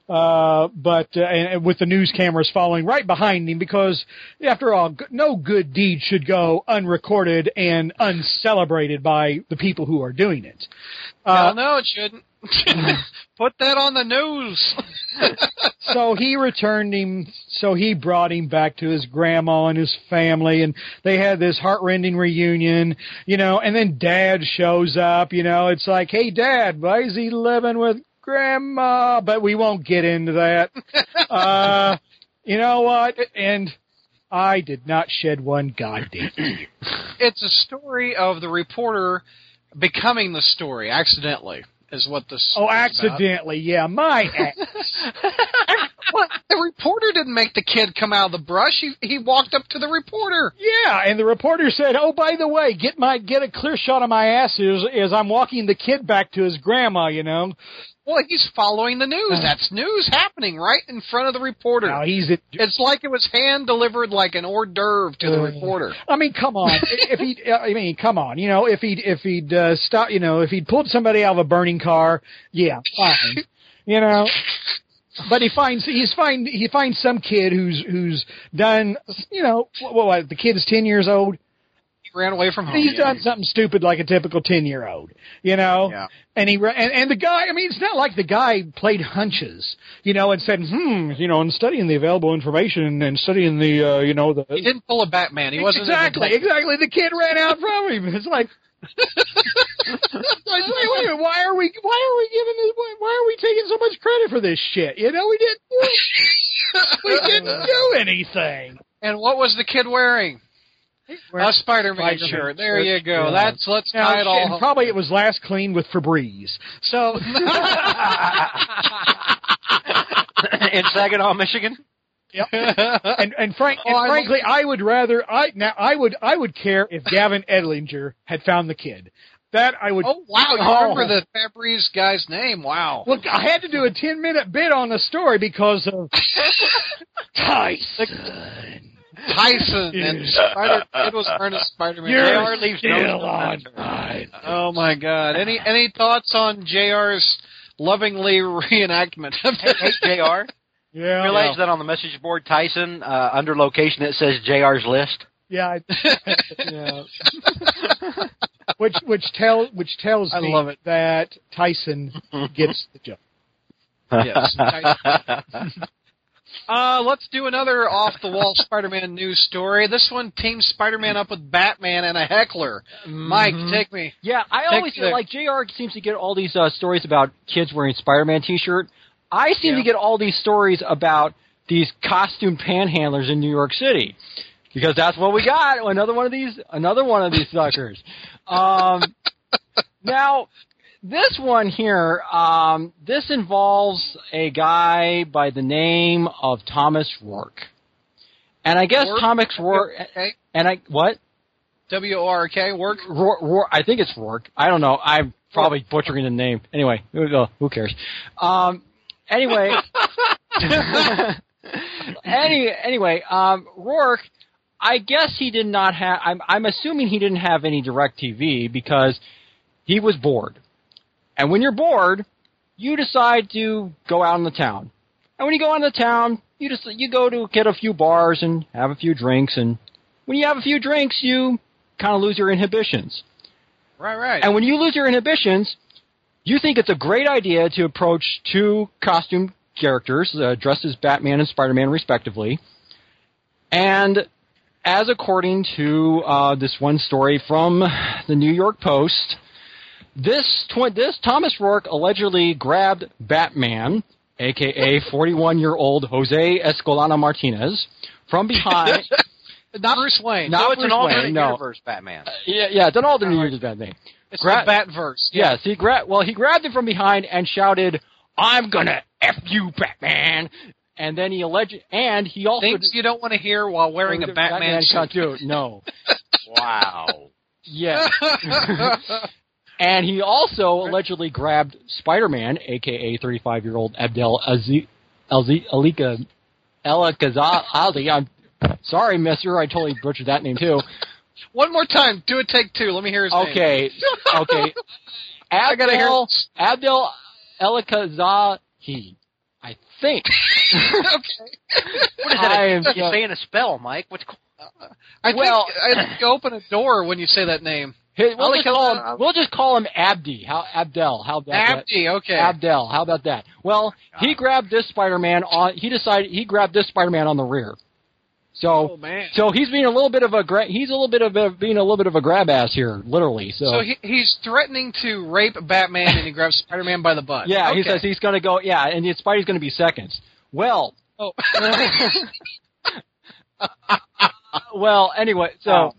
uh, but uh, and with the news cameras following right behind him because after all, no good deed should go unrecorded and uncelebrated by the people who are doing it. Uh, Hell no, it shouldn't. Put that on the news. so he returned him. So he brought him back to his grandma and his family, and they had this heartrending reunion, you know. And then Dad shows up, you know. It's like, hey, Dad, why is he living with Grandma? But we won't get into that. uh, you know what? And I did not shed one goddamn tear. it's a story of the reporter becoming the story accidentally. Is what this. Oh, is about. accidentally, yeah, my ass. What? The reporter didn't make the kid come out of the brush. He he walked up to the reporter. Yeah, and the reporter said, "Oh, by the way, get my get a clear shot of my ass as, as I'm walking the kid back to his grandma." You know, Well, he's following the news. That's news happening right in front of the reporter. now he's. A, It's like it was hand delivered like an hors d'oeuvre to the Uh, reporter. I mean, come on. if he, I mean, come on. You know, if he if he'd uh, stop, you know, if he'd pulled somebody out of a burning car, yeah, fine. you know. But he finds he's find he finds some kid who's who's done you know what, what the kid is ten years old ran away from home. he's done something stupid like a typical ten year old, you know. Yeah. And he ra- and, and the guy, I mean, it's not like the guy played hunches, you know, and said, hmm, you know, and studying the available information and studying the, uh, you know, the. He didn't pull a Batman. He wasn't exactly, exactly. The kid ran out from him. It's like. It's like, wait, wait a. Why are we? Why are we giving this? Why, why are we taking so much credit for this shit? You know, we didn't. Do, we didn't do anything. And what was the kid wearing? A Spider-Man Spider-Man shirt. There you go. Yeah. That's let's Now, tie it all. and probably it was last cleaned with Febreze. So in Saginaw, Michigan. and and frank Oh, and I frankly, I would rather I now I would I would care if Gavin Edlinger had found the kid. That I would. oh wow! You Oh. remember the Febreze guy's name? Wow. Look, I had to do a ten minute bit on the story because of Tyson. Tyson and Spider. It was Ernest Spider-Man. You're JR leaves no still stone on unturned. mine. Oh my God! Any any thoughts on Jr's lovingly reenactment of Hey, hey, Jr. Yeah, Realize that on the message board, Tyson, uh, under location, it says Jr's list. yeah, I- yeah. which which tell which tells I me love it. that Tyson gets the joke. Yes. Uh, let's do another off the wall Spider-Man news story. This one teams Spider-Man up with Batman and a heckler. Mike, Mhm. take me. Yeah, I Take always feel like JR seems to get all these uh, stories about kids wearing Spider-Man T-shirt. I seem Yeah. to get all these stories about these costume panhandlers in New York City because that's what we got. Another one of these, another one of these suckers. Um, now, this one here, um, this involves a guy by the name of Thomas Rourke, and I guess Rourke? Thomas Rourke, Okay. and I what? W O R K work. Rourke, Rourke, I think it's Rourke. I don't know. I'm probably butchering the name. Anyway, who, who cares? Um, anyway, any, anyway, um, Rourke. I guess he did not have. I'm, I'm assuming he didn't have any direct TV because he was bored. And when you're bored, you decide to go out in the town. And when you go out in the town, you just you go to get a few bars and have a few drinks. And when you have a few drinks, you kind of lose your inhibitions. Right, right. And when you lose your inhibitions, you think it's a great idea to approach two costume characters uh, dressed as Batman and Spider-Man, respectively. And as according to uh, this one story from the New York Post, this tw- this Thomas Rourke allegedly grabbed Batman, aka 41-year-old Jose Escalona Martinez, from behind. Not Bruce Wayne. Not so it's Bruce an alternate Wayne, no. universe Batman. Uh, yeah, yeah, it's an alternate universe Batman. it's gra- the Batverse. Yes, he grabbed. Well, he grabbed him from behind and shouted, "I'm gonna f you, Batman!" And then he alleged, and he also Things you don't want to hear while wearing a Batman, suit. suit. No, Wow. yeah. and he also allegedly grabbed Spider-Man, aka 35-year-old Abdel Aziz, Elzi- Alika Elikazazi. I'm sorry, Mister. I totally butchered that name too. One more time. Do a take two. Let me hear his name. Okay, okay. I gotta hear. Abdel Abdel Elikazahi. I think. okay. What is that? I am You're so- saying a spell, Mike. What's I Well- think I think you open a door when you say that name. Hey, we'll, just call him, we'll just call him Abdi. How Abdel? How about that? Abdi. Okay. Abdel. How about that? Well, he grabbed this Spider-Man on. He decided he grabbed this Spider-Man on the rear. So, oh man. so he's being a little bit of a gra- he's a little bit of a, being a little bit of a grab ass here, literally. So, So he, he's threatening to rape Batman, and he grabs Spider-Man by the butt. yeah, he says he's going to go. Yeah, and the Spidey's going to be seconds. Well, Oh. well, anyway, so, Oh.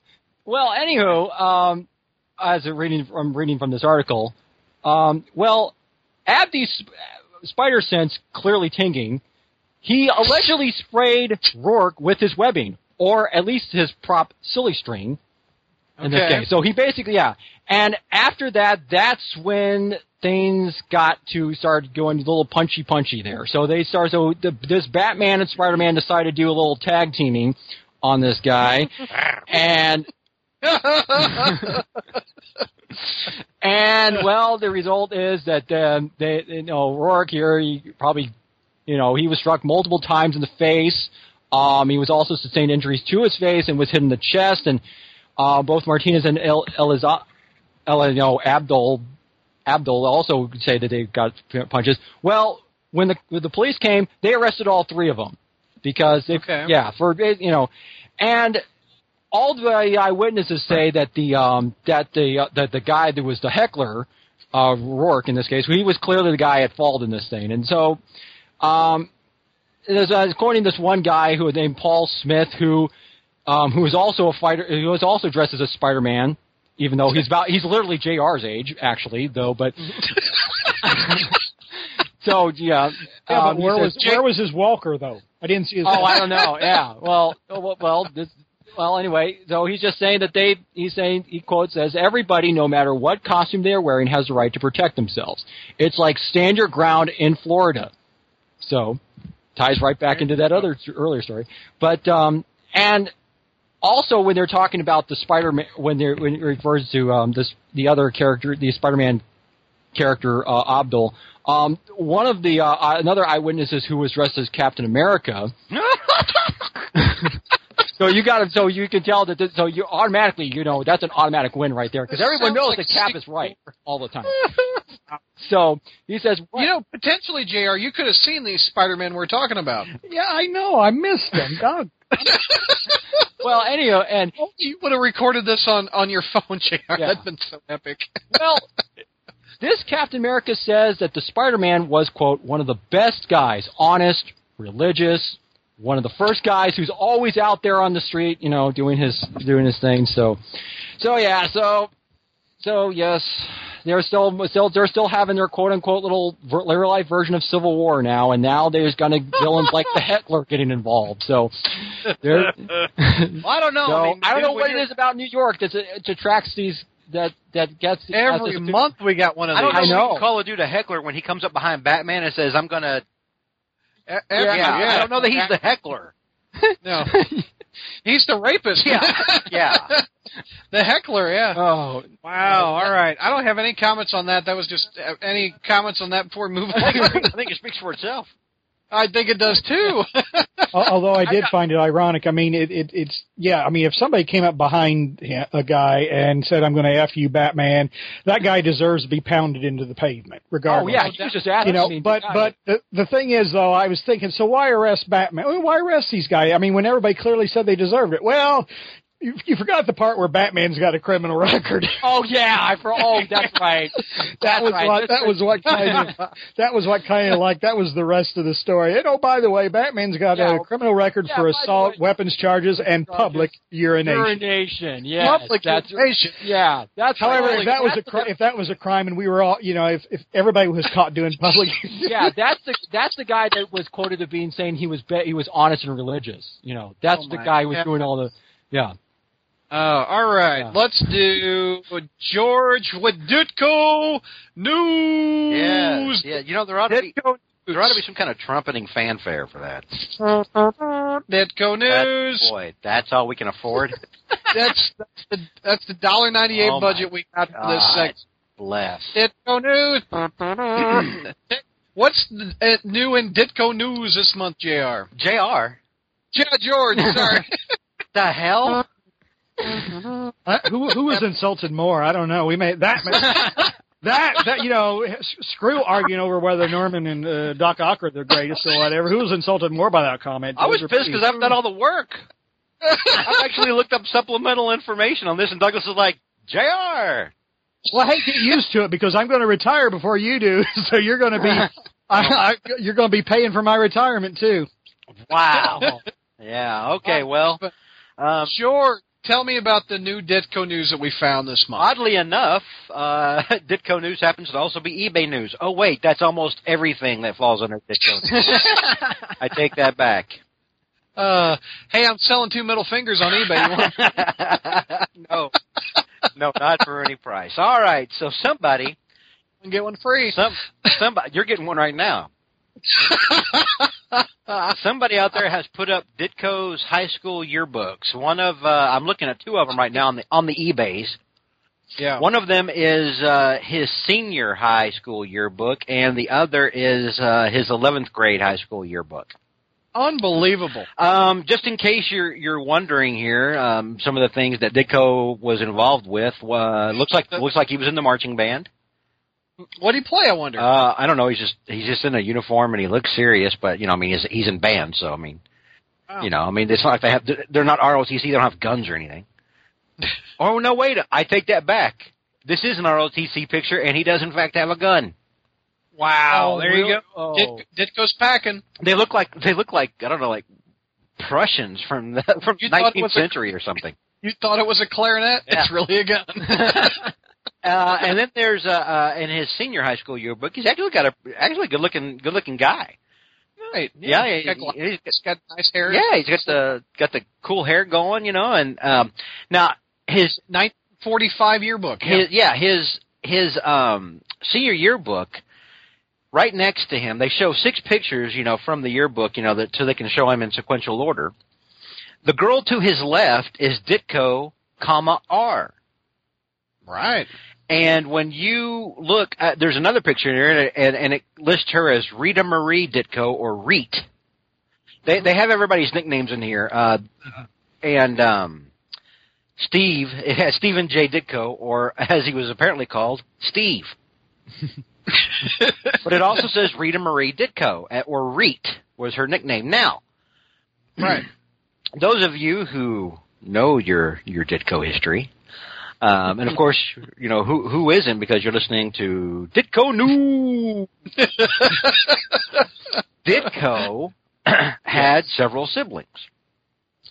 well, anywho, um, as I'm reading, I'm reading from this article, um, well, Abdi's sp- spider sense clearly tinging. He allegedly sprayed Rourke with his webbing, or at least his prop silly string. In this Okay. case, so he basically, yeah. And after that, that's when things got to start going a little punchy punchy there. So they start. So the, this Batman and Spider Man decided to do a little tag teaming on this guy, and and well, the result is that um, they, you know, Rourke here, he probably, you know, he was struck multiple times in the face. Um, he was also sustained injuries to his face and was hit in the chest. And uh, both Martinez and El, Eliza, El, you know, Abdul, Abdul also say that they got punches. Well, when the when the police came, they arrested all three of them because they, Okay. yeah, for you know, and all the eyewitnesses say that the um that the uh, that the guy that was the heckler, uh, Rourke in this case, he was clearly the guy at fault in this thing, and so, um, there's, uh, according to this one guy who was named Paul Smith, who um who was also a fighter, who was also dressed as a Spider-Man, even though he's about he's literally Jr's age actually, though, but. So yeah, Yeah, um, but where says- was where was his Walker though? I didn't see his. Oh, I don't know. Yeah. Well, well, well, this, well, anyway, so he's just saying that they, he's saying, he quotes says, everybody, no matter what costume they are wearing, has the right to protect themselves. It's like stand your ground in Florida. So, ties right back into that other earlier story. But, um, and also when they're talking about the Spider-Man, when they're, when it refers to, um, this, the other character, the Spider-Man character, uh, Abdul, um, one of the, uh, another eyewitnesses who was dressed as Captain America, so you got to, so you can tell that, this, so you automatically, you know, that's an automatic win right there because everyone knows like that Cap is right all the time. so he says, You know, potentially, Jr. You could have seen these Spider-Men we're talking about. Yeah, I know. I missed them. God. well, anyhow, and Oh, You would have recorded this on on your phone, Jr. Yeah. That'd been so epic. well, this Captain America says that the Spider-Man was quote one of the best guys, honest, religious, one of the first guys who's always out there on the street, you know, doing his doing his thing. So, so yeah, so so yes, they're still still they're still having their quote unquote little ver- real life version of Civil War now, and now there's gonna villains like the Heckler getting involved. So. Well, I don't know. So, I, mean, I don't know what it is about New York that that attracts these that that gets Every has this- month we got one of these. I don't know. I know. call a dude a heckler when he comes up behind Batman and says, "I'm gonna." Yeah, every- I don't know that he's the heckler. No, he's the rapist. Yeah, yeah. the heckler. Yeah. Oh, Wow. All right. I don't have any comments on that. That was just uh, any comments on that before we move I think, it, I think it speaks for itself. I think it does too. Although I did find it ironic. I mean, it, it, it's yeah. I mean, if somebody came up behind a guy and said, "I'm going to f you, Batman," that guy deserves to be pounded into the pavement, regardless. oh yeah, he was just asking you know, but but the the thing is though, I was thinking, so why arrest Batman? Well, why arrest these guys? I mean, when everybody clearly said they deserved it. Well, you, you forgot the part where Batman's got a criminal record. oh yeah, I for oh that's right. that was right. what that was what kind of that was what kind of like that was the rest of the story. And oh, by the way, Batman's got Yeah. a criminal record Yeah, for assault, way- weapons charges, and Charges. public urination. urination. Yes, Public that's urination. yeah. That's However, right. if that was a cri- the- if that was a crime, and we were all, you know, if if everybody was caught doing public, yeah, that's the that's the guy that was quoted as being saying he was be, he was honest and religious. You know, that's Oh the guy who was God. doing all the yeah. Oh, all right. Yeah. Let's do George Wadutko Yeah, news. yeah. You know there ought to be. Ditko There ought to be some kind of trumpeting fanfare for that. Ditko That- News. boy, that's all we can afford. That's that's the that's the dollar ninety eight Oh budget we got for this God. section. Bless. Ditko News. What's the, uh, new in Ditko News this month, Jr. Jr. Yeah, George. Sorry. The hell? Uh, who who was insulted more? I don't know. We may that that that you know screw arguing over whether Norman and uh, Doc Ock are the greatest or whatever. Who was insulted more by that comment? I was pissed because I've done all the work. I've actually looked up supplemental information on this, and Douglas is like, Jr. Well, hey, get used to it because I'm going to retire before you do, so you're going to be I, I, you're going to be paying for my retirement too. Wow. yeah. Okay. Well, um, George, tell me about the new Ditko News that we found this month. oddly enough, uh, Ditko News happens to also be eBay News. Oh wait, that's almost everything that falls under Ditko News. I take that back. Uh, hey, I'm selling two middle fingers on eBay. No, no, not for any price. All right, so somebody, to get one free? some, somebody, you're getting one right now. Somebody out there has put up Ditko's high school yearbooks. One of uh, I'm looking at two of them right now on the on the eBay's. Yeah. One of them is uh, his senior high school yearbook, and the other is uh, his 11th grade high school yearbook. Unbelievable. Um, just in case you're you're wondering here, um, some of the things that Ditko was involved with uh, looks like looks like he was in the marching band. What do you play? I wonder. Uh, I don't know. He's just he's just in a uniform and he looks serious, but you know, I mean, he's he's in band, so I mean, Oh. you know, I mean, it's not like they have they're not ROTC. They don't have guns or anything. oh no, wait! I take that back. This is an ROTC picture, and he does in fact have a gun. wow. Oh, there you really? go. Oh. Dit, Ditko's packing. They look like they look like I don't know, like Prussians from the from You 19th was a- century or something. You thought it was a clarinet? Yeah. It's really a gun. Uh, and then there's uh, uh, in his senior high school yearbook, he's actually got a actually good looking good looking guy. right. Yeah, He's yeah, got, he's- he's got nice hair. Yeah, he's got the got the cool hair going, you know. And um, now his 1945 yearbook. Yeah. his yeah his his um senior yearbook. Right next to him, they show six pictures, you know, from the yearbook, you know, that so they can show him in sequential order. The girl to his left is Ditko, comma R. Right. And when you look, at, there's another picture here, and, and it lists her as Rita Marie Ditko or Reet. They they have everybody's nicknames in here, uh, and um, Steve it has Stephen J Ditko, or as he was apparently called, Steve. but it also says Rita Marie Ditko, uh, or Reet was her nickname. Now, Right. those of you who know your your Ditko history, um, and of course, you know who who isn't because you're listening to Ditko News. Ditko had several siblings.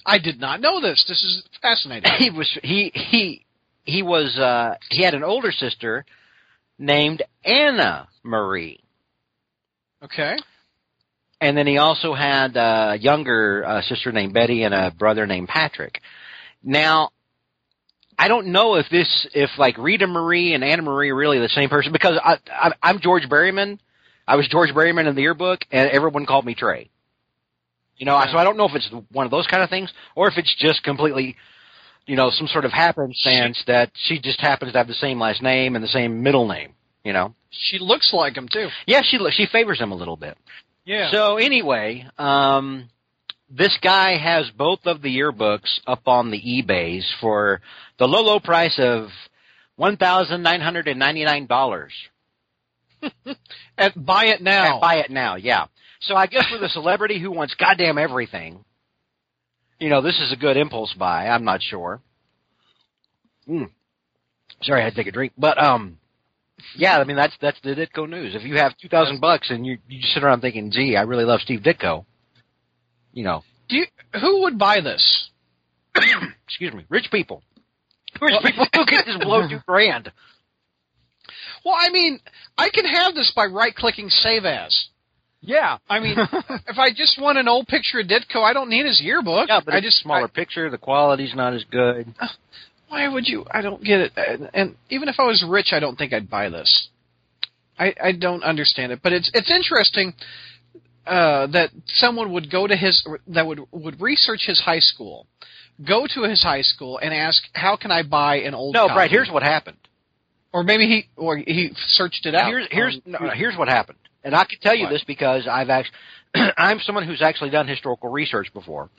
I did not know this. This is fascinating. He was he he he was uh, he had an older sister named Anna Marie. Okay. And then he also had a younger uh, sister named Betty and a brother named Patrick. Now, I don't know if this, if like Rita Marie and Anna Marie are really the same person because I, I, I'm George Berryman. I was George Berryman in the yearbook, and everyone called me Trey. You know, so I don't know if it's one of those kind of things or if it's just completely, you know, some sort of happenstance that she just happens to have the same last name and the same middle name. You know, She looks like him too. yeah, she she favors him a little bit. Yeah. So anyway, um, this guy has both of the yearbooks up on the eBay's for the low, low price of one thousand nine hundred and ninety nine dollars. and buy it now. Buy it now, yeah. So I guess for the celebrity who wants goddamn everything, you know, this is a good impulse buy. I'm not sure. Mm. Sorry, I had to take a drink, but um, yeah, I mean that's that's the Ditko news. If you have two thousand bucks and you you sit around thinking, "Gee, I really love Steve Ditko," you know, Do you, who would buy this? excuse me, rich people, rich people who can just blow two grand. Well, I mean, I can have this by right clicking save as. Yeah. I mean, if I just want an old picture of Ditko, I don't need his yearbook. Yeah, but I it's just a smaller picture. The quality's not as good. Uh, why would you? I don't get it. And, and even if I was rich, I don't think I'd buy this. I, I don't understand it, but it's it's interesting uh, that someone would go to his that would would research his high school, go to his high school and ask, "How can I buy an old?" No, copy? Brad. Here's what happened. or maybe he or he searched it out. Here's here's Um, no, no, here's what happened, and I can tell you What? this because I've actually I'm someone who's actually done historical research before.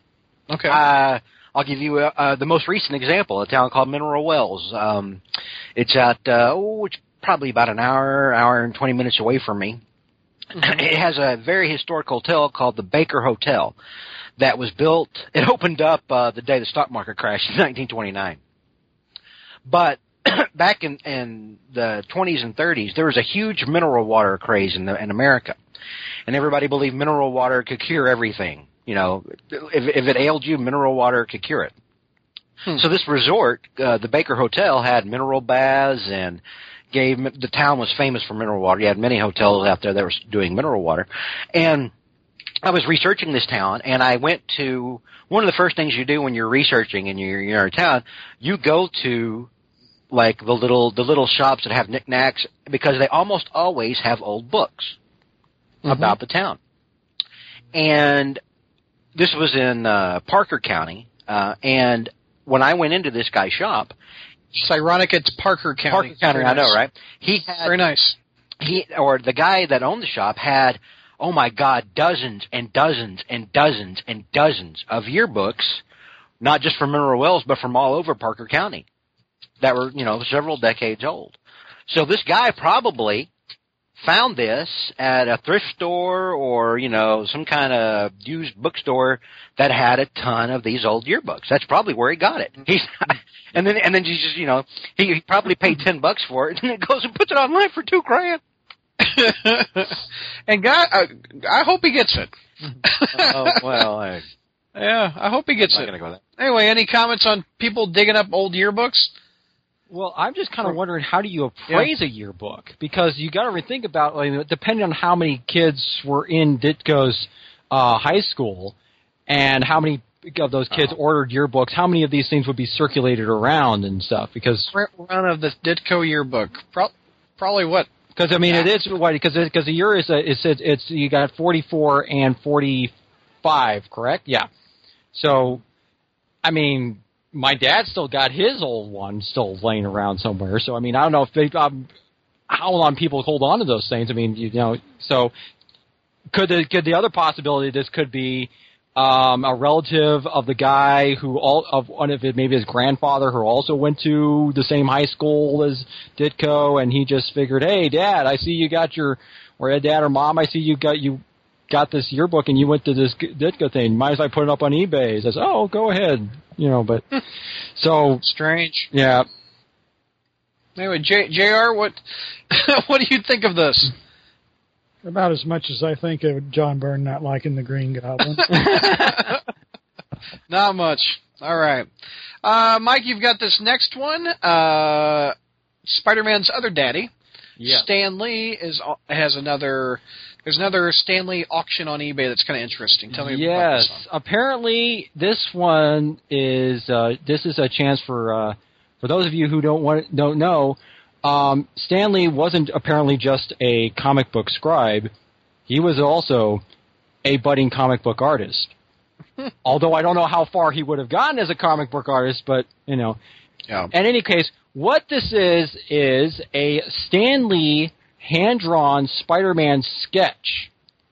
okay. Uh, I'll give you uh, uh, the most recent example, a town called Mineral Wells. Um, it's at uh, oh, it's probably about an hour, hour and twenty minutes away from me. It has a very historic hotel called the Baker Hotel that was built. It opened up uh, the day the stock market crashed in 1929. But back in, in the 20s and 30s, there was a huge mineral water craze in, the, in America, and everybody believed mineral water could cure everything. You know, if, if it ailed you, mineral water could cure it. Hmm. So this resort, uh, the Baker Hotel, had mineral baths and gave the town was famous for mineral water. You had many hotels out there that were doing mineral water, and I was researching this town, and I went to one of the first things you do when you're researching and you're, you're in a town. You go to like the little the little shops that have knickknacks because they almost always have old books about the town. And this was in uh, Parker County, uh, and when I went into this guy's shop, It's ironic. It's Parker County. Parker County, Very I know, right? He had Very nice. he or the guy that owned the shop had oh my god dozens and dozens and dozens and dozens of yearbooks not just from mineral wells but from all over parker county that were you know several decades old so this guy probably found this at a thrift store or you know some kind of used bookstore that had a ton of these old yearbooks that's probably where he got it he's and then and then he just you know he, he probably paid ten bucks for it and then goes and puts it online for two grand and God, uh, I hope he gets it. oh well, I, yeah, I hope he gets I'm it. not gonna go Anyway, any comments on people digging up old yearbooks? Well, I'm just kind of wondering how do you appraise a yearbook? Because you got to think about like, depending on how many kids were in Ditko's uh, high school and how many of those kids ordered yearbooks, how many of these things would be circulated around and stuff? Because Print run of the Ditko yearbook. Pro- probably what? because I mean it is what because because the year is a, it's it's it's you got 44 and 45 correct? Yeah. So I mean my dad still got his old one still laying around somewhere. So I mean I don't know if they um, how long people hold on to those things. I mean you know so could the could the other possibility this could be um, a relative of the guy who all of one of it maybe his grandfather who also went to the same high school as Ditko, and he just figured, hey, Dad, I see you got your or Dad or Mom, I see you got you got this yearbook and you went to this Ditko thing. Might as well put it up on eBay. He says, oh, go ahead, you know. But so Strange. yeah, Anyway, J- Jr. What what do you think of this? About as much as I think of John Byrne not liking the Green Goblin. Not much. All right, uh, Mike, you've got this next one. Uh, Spider-Man's other daddy, yeah. Stan Lee, is has another. There's another Stan Lee auction on eBay that's kind of interesting. Tell me about yes, apparently this one is uh, this is a chance for uh, for those of you who don't want don't know. Um, Stan Lee wasn't apparently just a comic book scribe; he was also a budding comic book artist. Although I don't know how far he would have gotten as a comic book artist, but you know, Yeah. in any case, what this is is a Stan Lee hand-drawn Spider-Man sketch,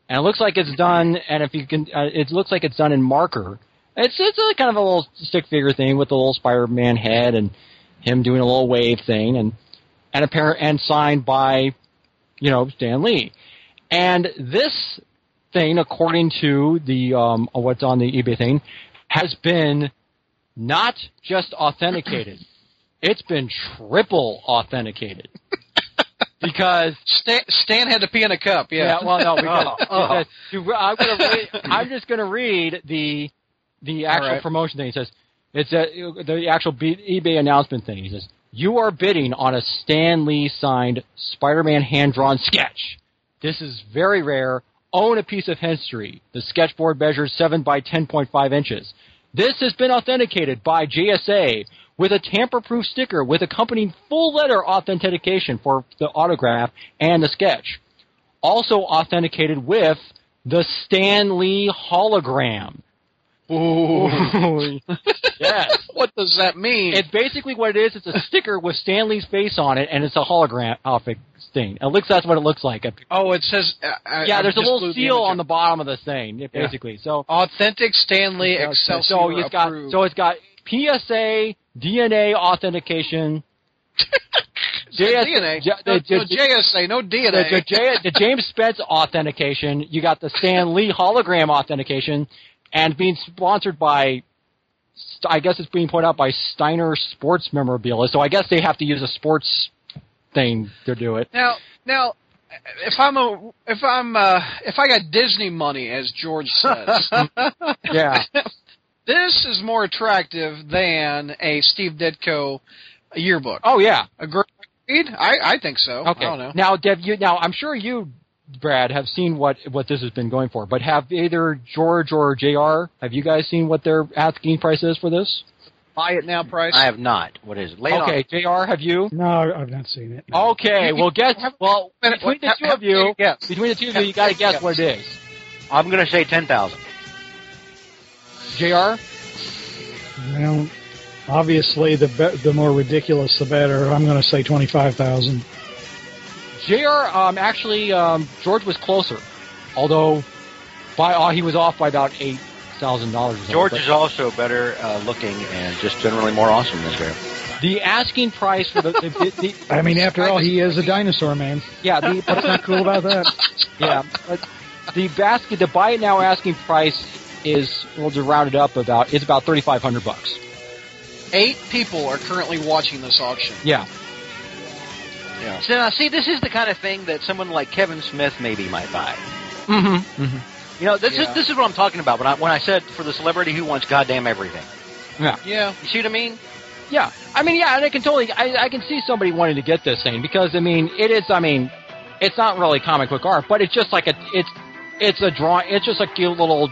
and it looks like it's done. And if you can, uh, it looks like it's done in marker. It's it's a kind of a little stick figure thing with the little Spider-Man head and him doing a little wave thing, and and a apparent and signed by, you know, Stan Lee. And this thing, according to the um, what's on the eBay thing, has been not just authenticated; it's been triple authenticated. because Stan, Stan had to pee in a cup. Yeah. yeah, well, no, because, Oh, oh. because I'm, gonna read, I'm just going to read the the actual right. promotion thing. It says it's a, the actual eBay announcement thing. He says you are bidding on a Stan Lee signed Spider-Man hand drawn sketch. This is very rare. Own a piece of history. The sketchboard measures seven by ten point five inches. This has been authenticated by JSA with a tamper-proof sticker with accompanying full letter authentication for the autograph and the sketch. Also authenticated with the Stan Lee hologram. Ooh. yes. what does that mean? It's basically what it is. It's a sticker with Stan Lee's face on it, and it's a hologram outfit thing. It looks that's what it looks like. oh, it says. Uh, Yeah, I there's a little seal image on the bottom of the thing, yeah, Yeah. basically. So authentic Stanley Excelsior so it's got approved. so it's got PSA DNA authentication. JS DNA. J- no, the- no the- JSA, no the, DNA. the, J- the James Spence authentication. You got the Stan Lee hologram authentication, and being sponsored by. I guess it's being put out by Steiner Sports Memorabilia. So I guess they have to use a sports thing to do it. Now, now, if I'm a, if I'm, uh, if I got Disney money, as George says, Yeah. this is more attractive than a Steve Ditko yearbook. Oh yeah. Agreed? I, I think so. Okay. I don't know. Now, Dev, you now I'm sure you, Brad, have seen what what this has been going for. But have either George or Jr. Have you guys seen what their asking price is for this? Buy it now price. I have not. What is it? Lay it on. okay, Jr. Have you? No, I've not seen it. Okay. Well, guess. Well, Wait, between the two of you, me guess. between the two of you, you got to guess what it is. I'm going to say ten thousand. Jr. Well, obviously, the be- the more ridiculous, the better. I'm going to say twenty five thousand. Jr. Um, actually, um, George was closer, although by uh, he was off by about eight thousand dollars. George is also better uh, looking and just generally more awesome this year. the asking price for the, the, the, the I mean, after all, he is a dinosaur man. yeah the What's not cool about that? Yeah, but the basket, the buy it now asking price is well to round it up about it's about thirty five hundred bucks. Eight people are currently watching this auction. Yeah, Yeah. So now, see, this is the kind of thing that someone like Kevin Smith maybe might buy. mm-hmm. You know, this Yeah. is this is what I'm talking about when I when I said for the celebrity who wants goddamn everything. Yeah. Yeah. You see what I mean? yeah. I mean, yeah, and I can totally, I, I can see somebody wanting to get this thing because I mean, it is. I mean, it's not really comic book art, but it's just like a, it's, it's a drawing. It's just a cute little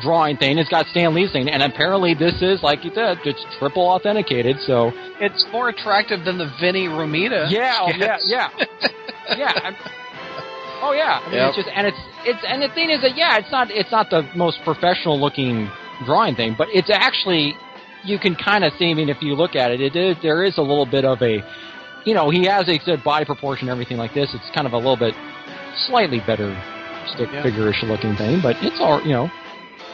drawing thing. It's got Stan Lee's thing, and apparently this is like you said, it's triple authenticated. So It's more attractive than the Vinnie Romita. Yeah, oh, yeah, yeah, yeah. I'm, oh yeah, I mean Yep. it's just and it's it's and the thing is that yeah, it's not it's not the most professional looking drawing thing, but it's actually you can kind of see. I mean, if you look at it, it is there is a little bit of a, you know, he has a good body proportion, and everything like this. It's kind of a little bit slightly better stick Yeah. figure-ish looking thing, but it's all you know.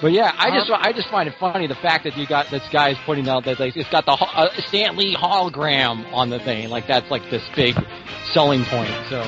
But yeah, I just Uh-huh. I just find it funny the fact that you got this guy's putting out that like, it's got the uh, Stan Lee hologram on the thing, like that's like this big selling point. So